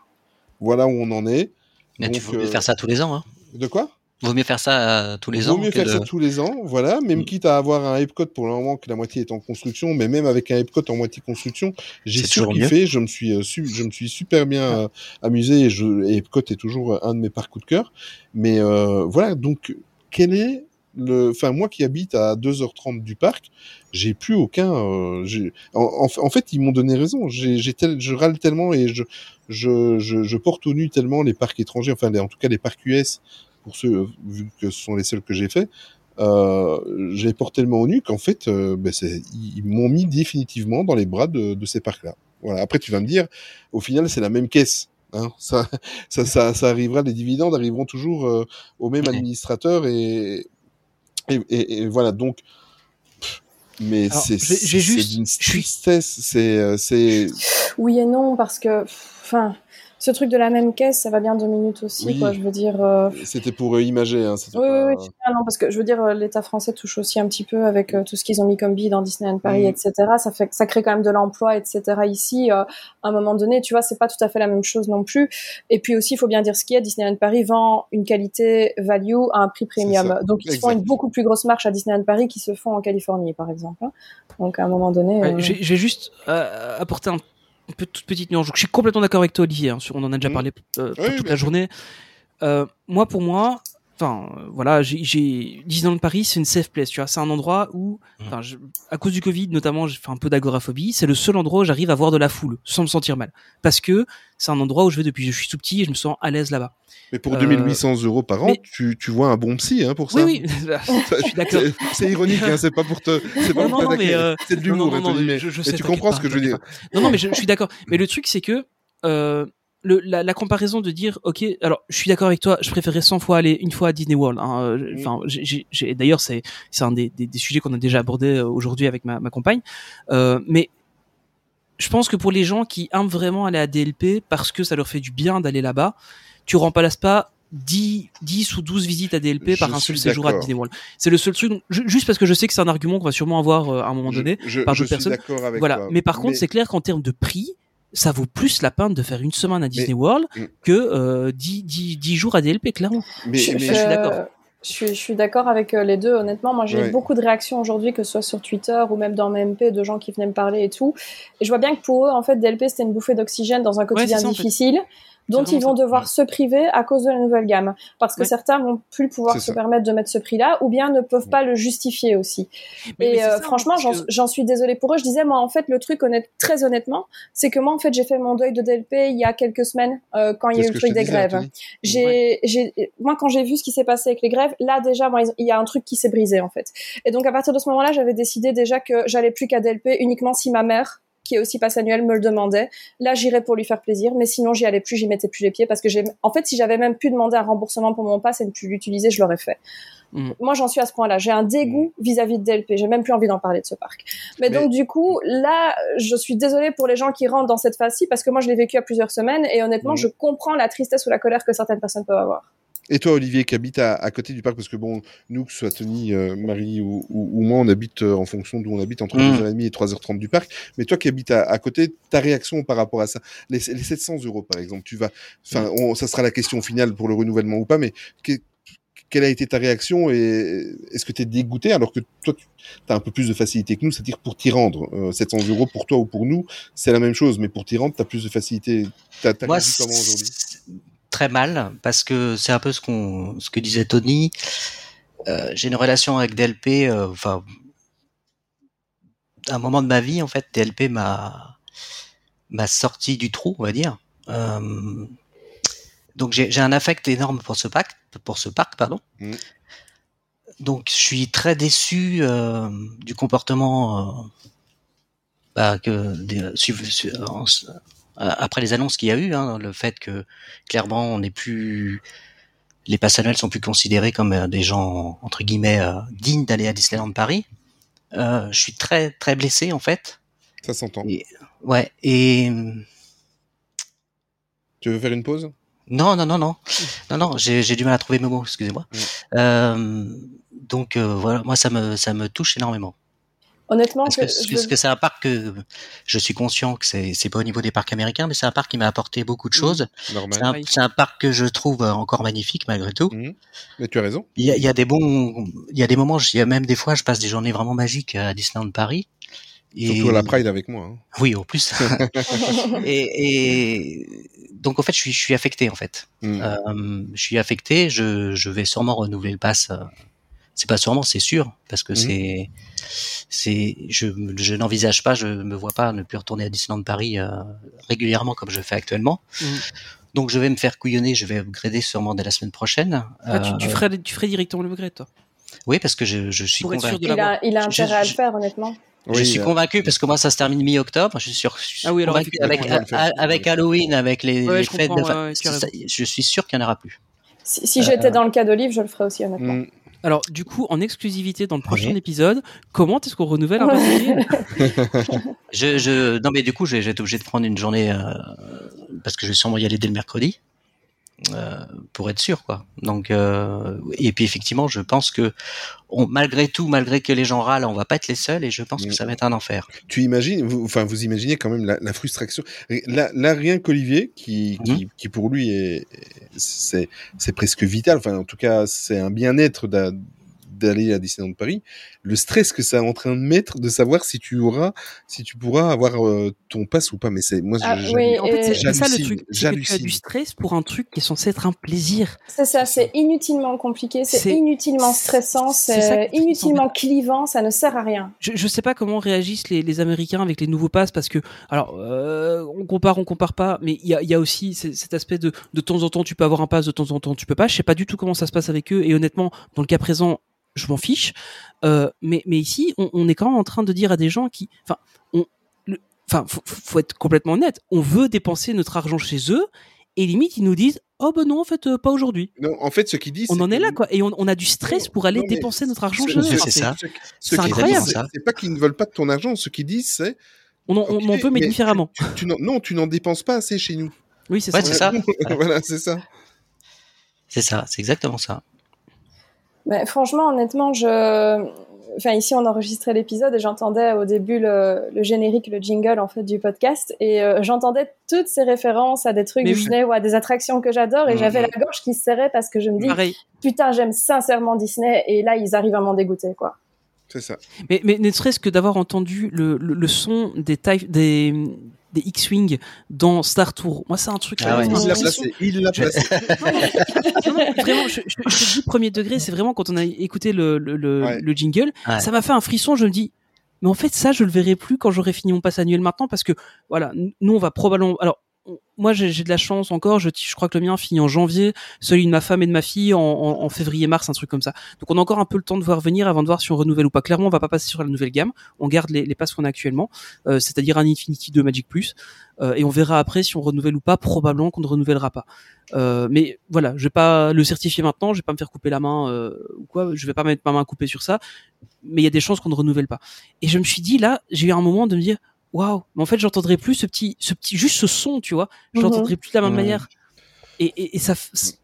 Voilà où on en est. Mais tu Donc, veux mieux euh, faire ça tous les ans. Hein. De quoi? Vaut mieux faire ça euh, tous les Vaut ans. mieux que faire de- ça tous les ans, voilà. Même Mm. quitte à avoir un Epcot pour le moment que la moitié est en construction, mais même avec un Epcot en moitié construction, j'ai surkiffé. Je me suis, euh, su- je me suis super bien euh, amusé et, je, et Epcot est toujours un de mes parcs coup de cœur. Mais euh, voilà, donc quel est le, enfin moi qui habite à 2h30 du parc, j'ai plus aucun. euh, en, en- fait, ils m'ont donné raison. J'ai, j'ai tel- je râle tellement et je, je, je, je porte au nu tellement les parcs étrangers, enfin en tout cas les parcs US pour ceux euh, vu que ce sont les seuls que j'ai fait. Euh, j'ai porté tellement au nu qu'en fait, euh, ben, c'est, ils m'ont mis définitivement dans les bras de, de ces parcs-là. Voilà. Après, tu vas me dire, au final, c'est la même caisse. Hein, [laughs] ça, ça, ça, ça arrivera, les dividendes arriveront toujours euh, au même administrateur et, et, et, et voilà. Donc, mais Alors, c'est, j'ai- j'ai c'est juste- suis- tristesse. C'est, c'est, Oui et non, parce que, enfin, ce truc de la même caisse, ça va bien deux minutes aussi, Oui. quoi. Je veux dire. euh, C'était pour euh, imager. Hein, c'était Oui, pas- oui, oui, non, parce que je veux dire, euh, l'État français touche aussi un petit peu avec euh, tout ce qu'ils ont mis comme billes dans Disneyland Paris, Mhm. etc. Ça fait ça crée quand même de l'emploi, etc. Ici, euh, à un moment donné, tu vois, c'est pas tout à fait la même chose non plus. Et puis aussi, il faut bien dire ce qu'il y a. Disneyland Paris vend une qualité value à un prix premium. Donc, ils font une beaucoup plus grosse marche à Disneyland Paris qu'ils se font en Californie, par exemple. hein. Donc, à un moment donné. Euh, j'ai j'ai juste euh, apporté un toute petite nuance. Je suis complètement d'accord avec toi, Olivier. hein, sur- on en a déjà Mhm. parlé euh, Oui, toute la journée. Euh, moi, pour moi, enfin, euh, voilà, j'ai- j'ai Disneyland Paris, c'est une safe place. Tu vois, c'est un endroit où, enfin, je- à cause du Covid, notamment, j'ai fait un peu d'agoraphobie. C'est le seul endroit où j'arrive à voir de la foule sans me sentir mal, parce que c'est un endroit où je vais depuis que je suis tout petit et je me sens à l'aise là-bas. Mais pour Euh, 2800 euros par an, mais- tu, tu vois un bon psy hein, pour ça. Oui, oui, [laughs] je suis d'accord. C'est- ironique, hein, c'est pas pour te, c'est pas Non, euh, c'est de l'humour, hein, mais mais, je- je mais sais, tu comprends pas, ce que je veux dire. Non, non, mais je, je suis d'accord. Mais le truc, c'est que euh, le, la, la comparaison de dire, ok, alors je suis d'accord avec toi, je préférerais 100 fois aller une fois à Disney World. hein, euh, Enfin, j'ai- d'ailleurs, c'est c'est un des, des, des sujets qu'on a déjà abordé euh, aujourd'hui avec ma, ma compagne. Euh, mais je pense que pour les gens qui aiment vraiment aller à DLP parce que ça leur fait du bien d'aller là-bas, tu remplaces pas 10, 10 ou 12 visites à DLP par un seul séjour à. Disney World. C'est le seul truc, juste parce que je sais que c'est un argument qu'on va sûrement avoir euh, à un moment donné. je, par d'autres suis personnes. d'accord avec Voilà. toi. Mais par contre, c'est clair qu'en termes de prix, ça vaut plus la peine de faire une semaine à Disney World Mm. que euh, 10, 10, 10 jours à DLP, clairement. mais, je, mais- je suis d'accord. Je suis, je suis d'accord avec euh, les deux, honnêtement. Moi, j'ai Ouais. eu beaucoup de réactions aujourd'hui, que ce soit sur Twitter ou même dans MP, de gens qui venaient me parler et tout. Et je vois bien que pour eux, en fait, DLP, c'était une bouffée d'oxygène dans un quotidien c'est ça, en fait. Dont ils vont ça. devoir se priver à cause de la nouvelle gamme. Parce que Ouais. certains vont plus pouvoir se ça. permettre de mettre ce prix-là, ou bien ne peuvent pas le justifier aussi. Mais- et euh, ça, franchement, j'en suis désolée pour eux. Je disais, moi, en fait, le truc, honnête, très honnêtement, c'est que moi, en fait, j'ai fait mon deuil de DLP il y a quelques semaines, euh, quand il y a eu le truc des disais, grèves. J'ai, moi, quand j'ai vu ce qui s'est passé avec les grèves, là déjà, moi, il y a un truc qui s'est brisé en fait. Et donc à partir de ce moment-là, j'avais décidé déjà que j'allais plus qu'à DLP uniquement si ma mère, qui est aussi passe annuelle, me le demandait. Là, j'irais pour lui faire plaisir, mais sinon, j'y allais plus, j'y mettais plus les pieds parce que j'ai, en fait, si j'avais même pu demander un remboursement pour mon pass et ne plus l'utiliser, je l'aurais fait. Mm. Moi, j'en suis à ce point-là. J'ai un dégoût vis-à-vis de DLP. J'ai même plus envie d'en parler de ce parc. Mais, Mais- donc, du coup, là, je suis désolée pour les gens qui rentrent dans cette phase-ci parce que moi, je l'ai vécu à plusieurs semaines et honnêtement, Mm. je comprends la tristesse ou la colère que certaines personnes peuvent avoir. Et toi, Olivier, qui habite à, à côté du parc, parce que bon, nous, que ce soit Tony, euh, Marie ou, ou, ou moi, on habite euh, en fonction d'où on habite entre Mm. 2h30 et 3h30 du parc. Mais toi qui habites à, à côté, ta réaction par rapport à ça, les, les 700 euros par exemple, tu vas, enfin, on- ça sera la question finale pour le renouvellement ou pas, mais que- quelle a été ta réaction et est-ce que tu es dégoûté alors que toi, tu as un peu plus de facilité que nous, c'est-à-dire pour t'y rendre, euh, 700 euros pour toi ou pour nous, c'est la même chose, mais pour t'y rendre, tu as plus de facilité. T'as t'as Moi, réagi comment aujourd'hui? Très mal parce que c'est un peu ce qu'on, ce que disait Tony. Euh, j'ai une relation avec DLP. euh, Enfin, à un moment de ma vie, en fait, DLP m'a m'a sorti du trou, on va dire. Euh, donc j'ai un affect énorme pour ce parc, pour ce parc, pardon. Mhm. Donc je suis très déçu du comportement bah, que des- su- en- après les annonces qu'il y a eu, hein, le fait que clairement on n'est plus les passes annuelles sont plus considérés comme euh, des gens entre guillemets euh, dignes d'aller à Disneyland Paris. Euh, je suis très très blessé en fait. Ça s'entend. Ouais et Tu veux faire une pause? Non non non non non non j'ai du mal à trouver mes mots excusez-moi. Euh, donc euh, voilà moi ça me ça me touche énormément. Honnêtement, Parce que que, je parce veux- que c'est un parc que je suis conscient que c'est c'est pas au niveau des parcs américains, mais c'est un parc qui m'a apporté beaucoup de choses. Normal. C'est un, Oui. c'est un parc que je trouve encore magnifique malgré tout. Mhm. Mais tu as raison. Il y a, il y a des bons, il y a des moments, il y a même des fois, je passe des journées vraiment magiques à Disneyland Paris. Et Surtout à la Pride avec moi. hein. Oui, en plus. [laughs] [laughs] et, et donc en fait, je suis, je suis affecté en fait. Mhm. Euh, je suis affecté. Je, je vais sûrement renouveler le pass. euh, C'est pas sûrement, c'est sûr, parce que Mhm. c'est, c'est, je, je n'envisage pas, je me vois pas ne plus retourner à Disneyland Paris euh, régulièrement comme je fais actuellement. Mhm. Donc je vais me faire couillonner, je vais upgrader sûrement dès la semaine prochaine. Ah, tu, tu Euh, ferais, tu ferais directement le upgrade, toi? Oui, parce que je, je suis Pour être sûr convaincu. de il a, il a Je- intérêt à le faire, honnêtement. je suis euh, convaincu parce que moi ça se termine mi-octobre. Je suis sûr. Je suis Ah oui, alors convaincu avec, Halloween, avec les, Ouais, les je fêtes de ouais, ouais, ça- je suis sûr qu'il n'y en aura plus. Si, si j'étais dans le cas d'Olive, je le ferais aussi, honnêtement. Mhm. Alors, du coup, en exclusivité dans le prochain Oui. épisode, comment est-ce qu'on renouvelle un pass [laughs] Je, je, non mais du coup, j'ai j'ai été obligé de prendre une journée euh, parce que je vais sûrement y aller dès le mercredi. Euh, pour être sûr quoi. Donc euh, et puis effectivement, je pense que on, malgré tout, malgré que les gens râlent, on va pas être les seuls et je pense que ça va être un enfer. Tu imagines, vous, enfin vous imaginez quand même la, la frustration. Là, là rien qu'Olivier, qui, Mhm. qui, qui pour lui est c'est c'est presque vital. Enfin en tout cas c'est un bien-être d'aller à Disneyland Paris. Le stress que ça est en train de mettre, de savoir si tu auras, si tu pourras avoir euh, ton pass ou pas. Mais c'est moi Ah, je- oui, En fait, c'est ça le truc. c'est que tu as du stress pour un truc qui est censé être un plaisir. C'est ça, c'est inutilement compliqué, c'est inutilement stressant, c'est inutilement clivant, ça ne sert à rien. Je, je sais pas comment réagissent les, les Américains avec les nouveaux passes parce que alors euh, on compare, on compare pas, mais il y a, il y a aussi cet aspect de de temps en temps tu peux avoir un pass, de temps en temps tu peux pas. Je sais pas du tout comment ça se passe avec eux et honnêtement dans le cas présent je m'en fiche. Euh, mais mais ici on, on est quand même en train de dire à des gens qui, enfin on, enfin faut, faut être complètement honnête, on veut dépenser notre argent chez eux et limite ils nous disent oh ben non en fait euh, pas aujourd'hui. Non, en fait, ce qu'il dit, On en est là quoi et on, on a du stress pour aller Non, dépenser notre argent chez eux. c'est ça. Ce, ce C'est qu'ils incroyable. disent, c'est- pas qu'ils ne veulent pas de ton argent. Ce qu'ils disent, c'est On en, on Ok, en veut mais, mais différemment. tu, tu n'en- non, tu n'en dépenses pas assez chez nous. Oui c'est Ouais, ça. c'est ça. [laughs] voilà, c'est ça. C'est ça, c'est exactement ça. Mais franchement, honnêtement, je, enfin ici on enregistrait l'épisode et j'entendais au début le, le générique, le jingle en fait du podcast et euh, j'entendais toutes ces références à des trucs Mais oui. Disney ou à des attractions que j'adore et Mhm. j'avais la gorge qui se serrait parce que je me dis Pareil. putain j'aime sincèrement Disney et là ils arrivent à m'en dégoûter quoi. C'est ça. Mais, mais ne serait-ce que d'avoir entendu le, le, le son des, TIE- des, des X-Wing dans Star Tour, moi c'est un truc. Ah ouais. Il l'a placé. Il l'a placé. [laughs] Non, non, vraiment, je, je, je te dis premier degré, c'est vraiment quand on a écouté le, le, le, Ouais. le jingle, Ouais. ça m'a fait un frisson, je me dis, mais en fait ça je le verrai plus quand j'aurai fini mon pass annuel maintenant parce que voilà, nous on va probablement... Alors moi j'ai de la chance encore, je, je crois que le mien finit en janvier, celui de ma femme et de ma fille en, en, en février-mars, un truc comme ça. Donc on a encore un peu le temps de voir venir avant de voir si on renouvelle ou pas. Clairement on va pas passer sur la nouvelle gamme, on garde les, les passes qu'on a actuellement, euh, c'est-à-dire un Infinity 2 Magic Plus, euh, et on verra après si on renouvelle ou pas, probablement qu'on ne renouvellera pas. Euh, mais voilà, je vais pas le certifier maintenant, je vais pas me faire couper la main euh, ou quoi, je vais pas mettre ma main coupée sur ça, mais il y a des chances qu'on ne renouvelle pas. Et je me suis dit là, j'ai eu un moment de me dire waouh, mais en fait j'entendrai plus ce petit, ce petit, juste ce son, tu vois, je Mhm. l'entendrai plus de la même Mhm. manière. Et, et, et ça,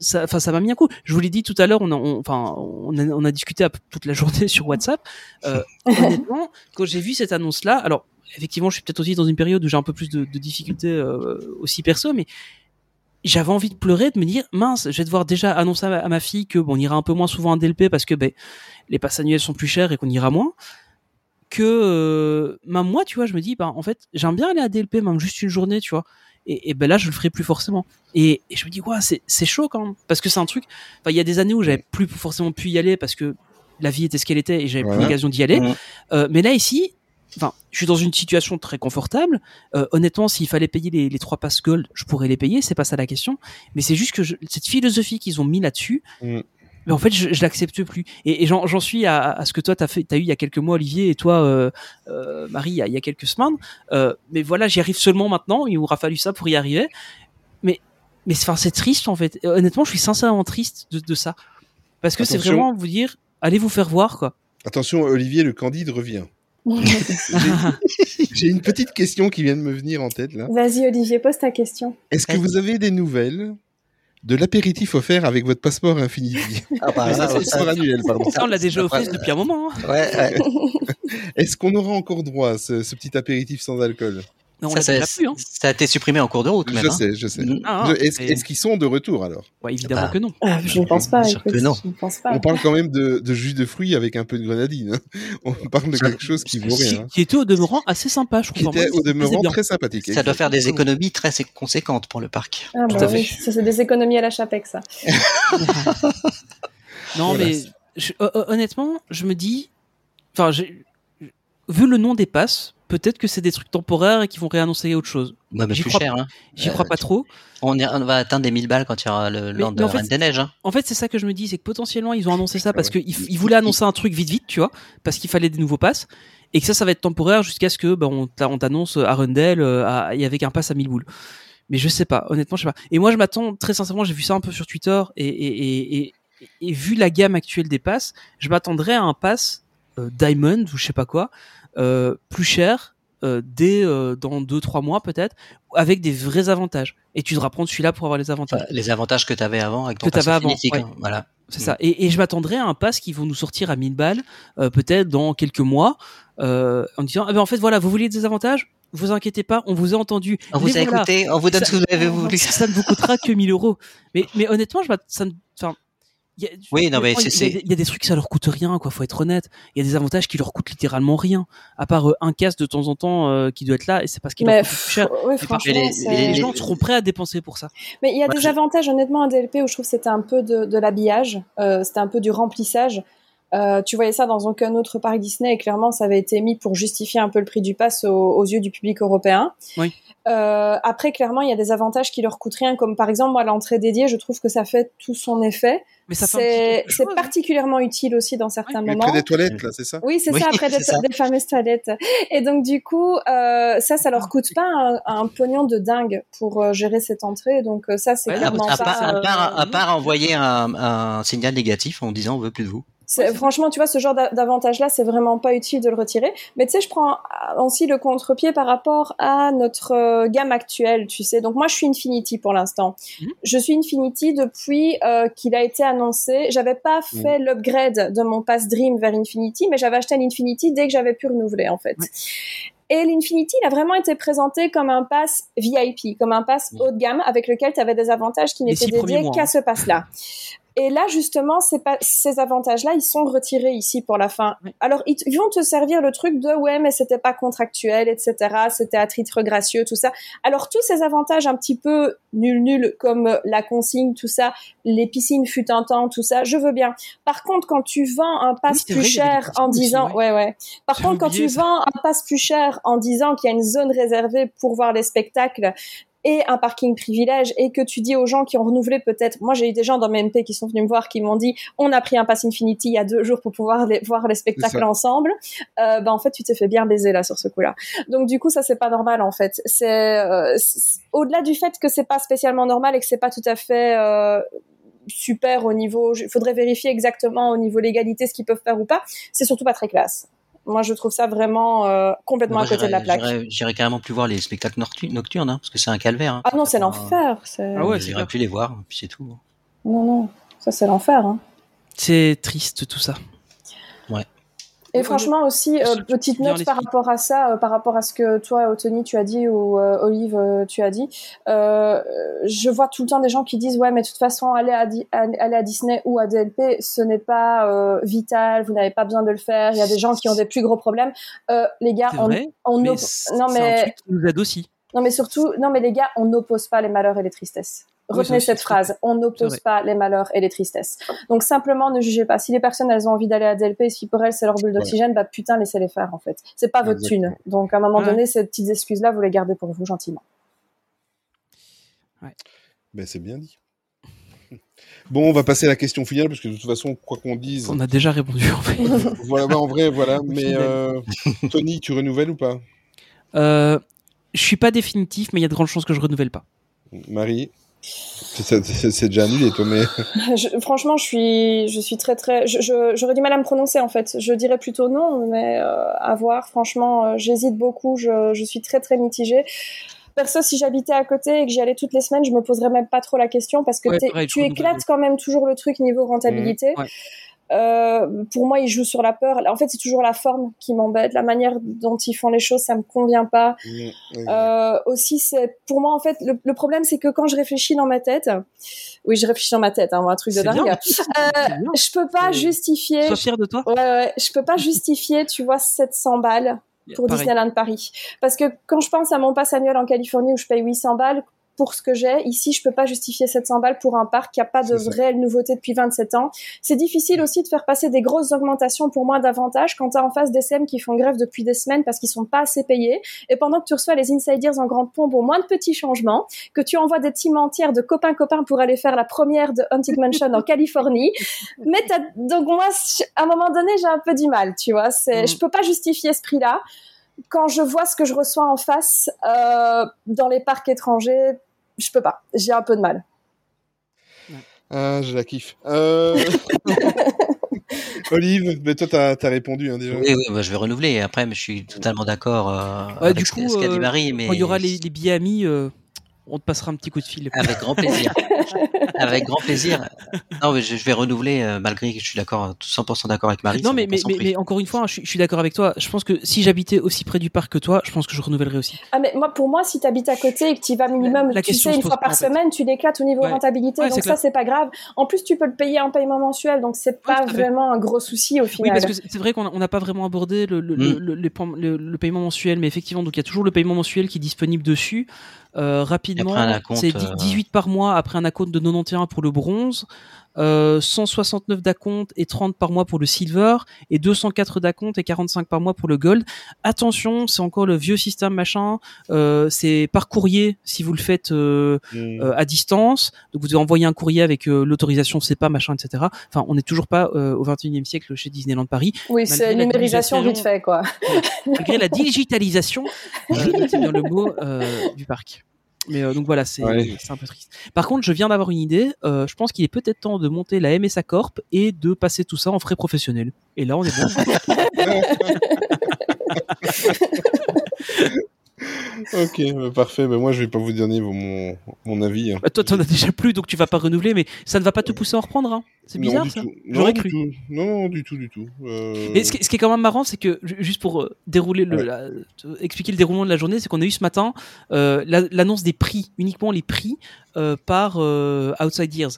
ça, enfin, ça m'a mis un coup. Je vous l'ai dit tout à l'heure, on a, on- enfin, on a, on a discuté à- toute la journée [laughs] sur WhatsApp. Euh, [laughs] honnêtement, quand j'ai vu cette annonce-là, alors effectivement, je suis peut-être aussi dans une période où j'ai un peu plus de, de difficultés euh, aussi perso, mais j'avais envie de pleurer, de me dire mince, je vais devoir déjà annoncer à ma, à ma fille que bon, on ira un peu moins souvent en DLP parce que ben les passes annuelles sont plus chères et qu'on ira moins. Que euh, moi, tu vois, je me dis bah en fait, j'aime bien aller à DLP même juste une journée, tu vois. Et, et ben là, je le ferai plus forcément. Et, et je me dis ouais, c'est c'est chaud quand même parce que c'est un truc. Enfin, il y a des années où j'avais plus forcément pu y aller parce que la vie était ce qu'elle était et j'avais plus l'occasion d'y aller. Mhm. Euh, mais là ici, enfin, je suis dans une situation très confortable. Euh, honnêtement, s'il fallait payer les, les trois passes gold, je pourrais les payer. C'est pas ça la question. Mais c'est juste que je- cette philosophie qu'ils ont mis là-dessus, Mm. Mais en fait, je, je l'accepte plus. Et, et j'en j'en suis à, à ce que toi t'as fait, t'as eu il y a quelques mois, Olivier, et toi, euh, euh, Marie, il y, a, il y a quelques semaines. Euh, mais voilà, j'y arrive seulement maintenant. Il aura fallu ça pour y arriver. Mais mais c'est- enfin, c'est triste en fait. Et Honnêtement, je suis sincèrement triste de, de ça parce que c'est Attention. vraiment vous dire, allez vous faire voir quoi. Attention, Olivier, le Candide revient. [laughs] J'ai- J'ai une petite question qui vient de me venir en tête là. Vas-y Olivier, pose ta question. Est-ce que vous avez des nouvelles de l'apéritif offert avec votre passeport Infinity Ah bah, [laughs] Ça, passeport annuel, pardon. Ça, on l'a déjà ça offert depuis un moment. hein. Ouais, ouais. [laughs] Est-ce qu'on aura encore droit à ce, ce petit apéritif sans alcool? Mais on Ça, l'a ça, plus. Hein. ça a été supprimé en cours de route, même. Je hein. sais, je sais. Mm. Ah, Je- ah, Est-ce qu'ils sont de retour alors? Ouais, évidemment Bah. que non. Ah, je ne pense pas. Bien sûr écoute, que non. Je ne pense pas. On parle quand même de, de jus de fruits avec un peu de grenadine. hein. On parle de quelque chose qui vaut Qui, rien. hein. qui était au demeurant assez sympa, je Qui trouve. était Moi, au demeurant très sympathique. Ça doit faire des économies très conséquentes pour le parc. Ah, Tout bah à fait. oui, ça c'est des économies à la chapec ça. [laughs] Non, Voilà. mais je- honnêtement, je me dis, enfin, j'ai- vu le nom des passes, peut-être que c'est des trucs temporaires et qu'ils vont réannoncer autre chose. Ouais, mais J'y crois- cher. Hein. J'y Euh, crois pas trop. On, va atteindre des 1000 balles quand il y aura le land de en fait, Reine des Neiges. Hein. En fait, c'est ça que je me dis, c'est que potentiellement ils ont annoncé ça Ah parce qu'ils ils voulaient annoncer un truc vite vite, tu vois, parce qu'il fallait des nouveaux passes et que ça, ça va être temporaire jusqu'à ce que ben, on t'a- on t'annonce Arundel euh, à- et avec un pass à 1000 boules. Mais je sais pas, honnêtement, je sais pas. Et moi, je m'attends très sincèrement, j'ai vu ça un peu sur Twitter et, et, et, et, et vu la gamme actuelle des passes, je m'attendrais à un pass euh, Diamond ou je sais pas quoi, euh, plus cher euh, dès euh, dans 2-3 mois peut-être, avec des vrais avantages. Et tu devras prendre celui-là pour avoir les avantages. Les avantages que tu avais avant avec ton Que pass t'avais avant, ouais. quoi. Voilà. C'est ça. Et, et je m'attendrais à un pass qui vont nous sortir à 1000 balles, euh, peut-être dans quelques mois, euh, en disant, ah ben en fait voilà, vous vouliez des avantages? Vous inquiétez pas, on vous a entendu. On vous a voilà. écouté, on vous donne Ça- ce que vous avez [laughs] voulu. Ça ne vous coûtera que 1000 euros. Mais, mais honnêtement, je ça ne, enfin, y a- Oui, non, mais c'est- il y, a des- il y a des trucs ça leur coûte rien, quoi. Faut être honnête. Il y a des avantages qui leur coûtent littéralement rien, à part euh, un casque de temps en temps euh, qui doit être là, et c'est parce qu'il Mais leur coûte plus cher. Mais les- gens seront prêts à dépenser pour ça. Mais il y a des avantages, honnêtement, à DLP où je trouve que c'était un peu de, de l'habillage, euh, c'était un peu du remplissage. Euh, tu voyais ça dans aucun autre parc Disney et clairement ça avait été mis pour justifier un peu le prix du pass aux, aux yeux du public européen. Oui. Euh, après clairement il y a des avantages qui leur coûtent rien comme par exemple moi l'entrée dédiée je trouve que ça fait tout son effet. Mais ça fait C'est hein. particulièrement utile aussi dans certains Mais moments. près des toilettes, là, c'est ça? Oui, c'est Oui, ça, [laughs] après des, c'est ça. des fameuses toilettes. Et donc, du coup, euh, ça, ça leur coûte pas un, un pognon de dingue pour euh, gérer cette entrée. Donc, euh, ça, c'est Ouais, clairement à, pas... part, à, euh, part, à part envoyer un, un signal négatif en disant on veut plus de vous. Franchement, tu vois, ce genre d'a- d'avantage-là, c'est vraiment pas utile de le retirer. Mais tu sais, je prends aussi le contre-pied par rapport à notre euh, gamme actuelle, tu sais. Donc, moi, je suis Infinity pour l'instant. Mhm. Je suis Infinity depuis euh, qu'il a été annoncé. J'avais pas fait l'upgrade de mon Pass Dream vers Infinity, mais j'avais acheté l'Infinity dès que j'avais pu renouveler, en fait. Ouais. Et l'Infinity, il a vraiment été présenté comme un pass VIP, comme un pass Mhm. haut de gamme avec lequel tu avais des avantages qui n'étaient dédiés qu'à hein. ce pass-là. Et là, justement, ces, pa- ces avantages-là, ils sont retirés ici pour la fin. Oui. Alors, ils, vont te servir le truc de ouais, mais c'était pas contractuel, etc. C'était à titre gracieux, tout ça. Alors, tous ces avantages un petit peu nul nul comme la consigne, tout ça, les piscines fut un temps, tout ça, je veux bien. Par contre, quand tu vends un pass Oui, c'est plus vrai, cher en disant, ouais. ouais. Par contre, quand tu ça. vends un pass plus cher en disant qu'il y a une zone réservée pour voir les spectacles et un parking privilège et que tu dis aux gens qui ont renouvelé peut-être, moi j'ai eu des gens dans mes MP qui sont venus me voir qui m'ont dit on a pris un pass Infinity il y a deux jours pour pouvoir les, voir les spectacles ensemble, euh, ben en fait tu t'es fait bien baiser là sur ce coup-là. Donc du coup ça c'est pas normal en fait. C'est euh, au-delà du fait que c'est pas spécialement normal et que c'est pas tout à fait euh, super au niveau, il faudrait vérifier exactement au niveau légalité ce qu'ils peuvent faire ou pas. C'est surtout pas très classe. Moi, je trouve ça vraiment euh, complètement Moi, à côté de la plaque. j'irais- carrément plus voir les spectacles noctu- nocturnes, hein, parce que c'est un calvaire. hein. Ah non, c'est l'enfer. c'est- Ah ouais, J'irais plus les voir, puis c'est tout. Non, non, ça c'est l'enfer. Hein. C'est triste tout ça. Et franchement aussi, euh, petite note par rapport à ça, euh, par rapport à ce que toi, Tony, tu as dit ou euh, Olive, tu as dit. Je vois tout le temps des gens qui disent ouais, mais de toute façon, aller à, Di- aller à Disney ou à DLP, ce n'est pas vital. Vous n'avez pas besoin de le faire. Il y a des gens qui ont des plus gros problèmes. Les gars, on, mais non un mais truc qui nous aide aussi. non mais surtout, non mais les gars, on n'oppose pas les malheurs et les tristesses. Retenez cette phrase, on n'oppose pas les malheurs et les tristesses. Donc simplement ne jugez pas. Si les personnes elles ont envie d'aller à DLP, si pour elles c'est leur bulle d'oxygène, bah putain laissez-les faire en fait. C'est pas votre Exactement. thune. Donc à un moment Ouais. donné, ces petites excuses là, vous les gardez pour vous gentiment. Ben, c'est bien dit. [laughs] Bon, on va passer à la question finale, parce que de toute façon, quoi qu'on dise, On a déjà répondu en fait. [laughs] voilà, bah, en vrai, voilà. Mais euh, Tony, tu renouvelles ou pas? Euh, je suis pas définitif, mais il y a de grandes chances que je renouvelle pas. Marie? C'est déjà toi, mais [laughs] Je- franchement, je suis, je suis très très, j'aurais du mal à me prononcer en fait. Je dirais plutôt non, mais euh, à voir. Franchement, euh, j'hésite beaucoup. Je, je suis très très mitigée. Perso, si j'habitais à côté et que j'y allais toutes les semaines, je me poserais même pas trop la question parce que Ouais, pareil, tu éclates quand même toujours le truc niveau rentabilité. Ouais. Euh, pour moi, ils jouent sur la peur. En fait, c'est toujours la forme qui m'embête. La manière dont ils font les choses, ça me convient pas. Mm, Euh, aussi, c'est pour moi en fait le, le problème, c'est que quand je réfléchis dans ma tête, oui, je réfléchis dans ma tête, hein, moi, un truc de dingue. Euh, je peux pas justifier. Sois fier de toi. Ouais, ouais, je peux pas justifier, tu vois, 700 balles pour Pareil. Disneyland Paris. Parce que quand je pense à mon pass annuel en Californie où je paye 800 balles pour ce que j'ai, ici, je peux pas justifier 700 balles pour un parc qui a pas de réelle nouveauté depuis 27 ans. C'est difficile aussi de faire passer des grosses augmentations pour moins d'avantages quand t'as en face des CM qui font grève depuis des semaines parce qu'ils sont pas assez payés. Et pendant que tu reçois les insiders en grande pompe au moins de petits changements, que tu envoies des teams entières de copains-copains pour aller faire la première de Haunted Mansion en [laughs] Californie. Mais t'as, donc moi, à un moment donné, j'ai un peu du mal, tu vois. C'est, Mhm. je peux pas justifier ce prix-là. Quand je vois ce que je reçois en face euh, dans les parcs étrangers, je peux pas. J'ai un peu de mal. Ah, je la kiffe. Euh... [laughs] Olive, mais toi, t'as as répondu hein, déjà. Oui, oui, bah, je vais renouveler. Après, mais je suis totalement d'accord euh, Ouais, avec du ce coup, ce qu'a dit euh, Marie. Mais Quand il y aura les, les billets amis, euh, on te passera un petit coup de fil. Avec grand plaisir. [laughs] [laughs] avec grand plaisir. Non, mais je, je vais renouveler euh, malgré que je suis d'accord, 100% d'accord avec Marie. non, mais, mon mais, mais, concentré. mais encore une fois, je, suis- je suis d'accord avec toi. Je pense que si j'habitais aussi près du parc que toi, je pense que je renouvellerais aussi. Ah mais moi pour moi si tu habites à côté et que tu y vas minimum La tu sais une fois par en fait. semaine tu l'éclates au niveau Ouais. rentabilité Ouais, donc ça c'est pas grave en plus tu peux le payer en paiement mensuel donc c'est pas vraiment un gros souci au Oui, final parce que c'est vrai qu'on n'a pas vraiment abordé le, le, le, Mm. le- paiement mensuel, mais effectivement, donc il y a toujours le paiement mensuel qui est disponible dessus. Euh, rapidement, c'est dix- euh, 18 par mois après un de 91 pour le bronze, euh, 169 d'acompte et 30 par mois pour le silver, et 204 d'acompte et 45 par mois pour le gold. Attention, c'est encore le vieux système machin. Euh, c'est par courrier si vous le faites euh, Mm. euh, à distance. Donc vous devez envoyer un courrier avec euh, l'autorisation CEPA, machin, etc. Enfin, on n'est toujours pas euh, au 21e siècle chez Disneyland Paris. oui c'est la numérisation vite fait quoi [laughs] Malgré la digitalisation, euh, [laughs] c'est bien le mot, euh, du parc. Mais euh, donc voilà, c'est Ouais. un peu triste. Par contre, je viens d'avoir une idée. Euh, je pense qu'il est peut-être temps de monter la MSA Corp et de passer tout ça en frais professionnels. Et là, on est bon. [laughs] [laughs] Ok, bah, parfait. Bah, moi, je vais pas vous donner mon, mon avis. hein. Bah, toi, t'en as déjà plus, donc tu vas pas renouveler, mais ça ne va pas te pousser à en reprendre. Hein. C'est bizarre ça. J'aurais cru. tout. Non, non, du tout, du tout. Euh, Et ce qui, ce qui est quand même marrant, c'est que ju- juste pour euh, dérouler le, Ouais. la- euh, expliquer le déroulement de la journée, c'est qu'on a eu ce matin euh, la- l'annonce des prix, uniquement les prix euh, par euh, Outside Years.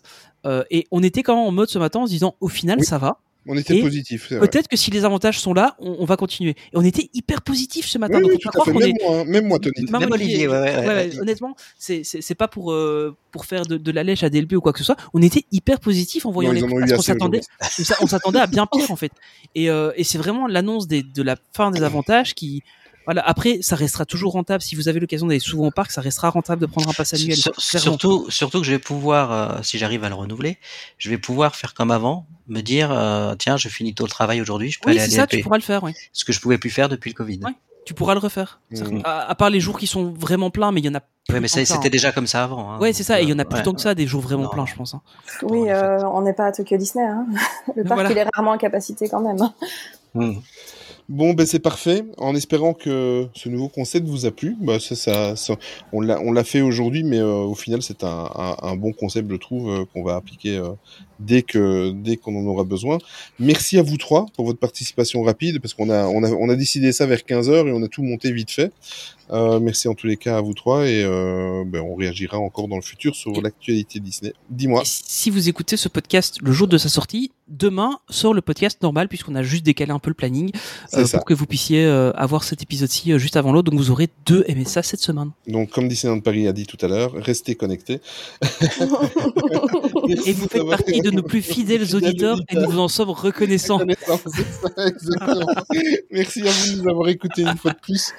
Euh, et on était quand même en mode ce matin en se disant, au final, Oui. ça va. On était Et positif. Peut-être que si les avantages sont là, on, on va continuer. Et on était hyper positif ce matin. Oui, donc oui, on peut tout à fait. croire qu'on Même est. moi, même moi, Tony. Même Même Olivier, ouais, ouais, Ouais, ouais. ouais, honnêtement, c'est pas pour euh, pour faire de, de la lèche à DLP ou quoi que ce soit. On était hyper positif en voyant Non, les parce qu'on s'attendait on s'a- on s'attendait à bien pire en fait. Et, euh, et c'est vraiment l'annonce de la fin des [coughs] avantages qui voilà. Après, ça restera toujours rentable si vous avez l'occasion d'aller souvent au parc. Ça restera rentable de prendre un pass annuel. Surtout, surtout que je vais pouvoir, euh, si j'arrive à le renouveler, je vais pouvoir faire comme avant, me dire, euh, tiens, je finis tôt le travail aujourd'hui, je peux Oui, aller c'est à ça. Tu pourras le faire. Oui. Ce que je pouvais plus faire depuis le Covid. Ouais. Tu pourras le refaire. Mhm. À, à part les jours qui sont vraiment pleins, mais il y en a. plus Ouais, mais c'était hein. déjà comme ça avant. hein. Ouais, c'est ça. Et il y en a plus ouais. tant que ça des jours vraiment Non. pleins, je pense. hein. oui euh, on n'est pas à Tokyo Disney hein. [laughs] le parc voilà. il est rarement à capacité quand même hein. Bon, ben c'est parfait. En espérant que ce nouveau concept vous a plu. Bah, ça, ça, ça- on l'a, fait aujourd'hui, mais euh, au final, c'est un, un, un bon concept, je trouve, euh, qu'on va appliquer euh, dès que dès qu'on en aura besoin. Merci à vous trois pour votre participation rapide, parce qu'on a on a on a décidé ça vers 15 heures et on a tout monté vite fait. Euh, merci en tous les cas à vous trois et ben, on réagira encore dans le futur sur l'actualité Disney. Dis-moi. Si vous écoutez ce podcast le jour de sa sortie, demain sort le podcast normal puisqu'on a juste décalé un peu le planning euh, pour que vous puissiez euh, avoir cet épisode-ci euh, juste avant l'autre. Donc vous aurez deux MSA cette semaine. Donc, comme Disneyland Paris a dit tout à l'heure, restez connectés. [laughs] Et vous faites partie de nos plus fidèles auditeurs et nous vous en sommes reconnaissants. Reconnaissance, c'est ça, exactement. Merci à vous de nous avoir écoutés une fois de plus.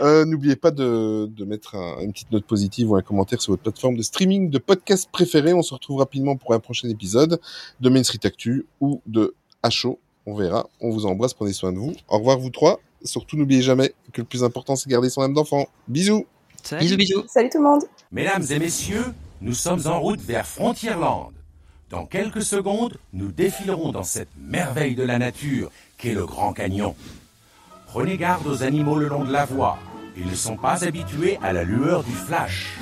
Euh, N'oubliez pas de, de mettre un- une petite note positive ou un commentaire sur votre plateforme de streaming de podcast préférée. On se retrouve rapidement pour un prochain épisode de Main Street Actu ou de HO. On verra. On vous embrasse. Prenez soin de vous. Au revoir, vous trois. Surtout, n'oubliez jamais que le plus important, c'est garder son âme d'enfant. Bisous. Salut. Bisous, bisous. salut tout le monde Mesdames et messieurs, nous sommes en route vers Frontierland. Dans quelques secondes, nous défilerons dans cette merveille de la nature qu'est le Grand Canyon. Prenez garde aux animaux le long de la voie. Ils ne sont pas habitués à la lueur du flash.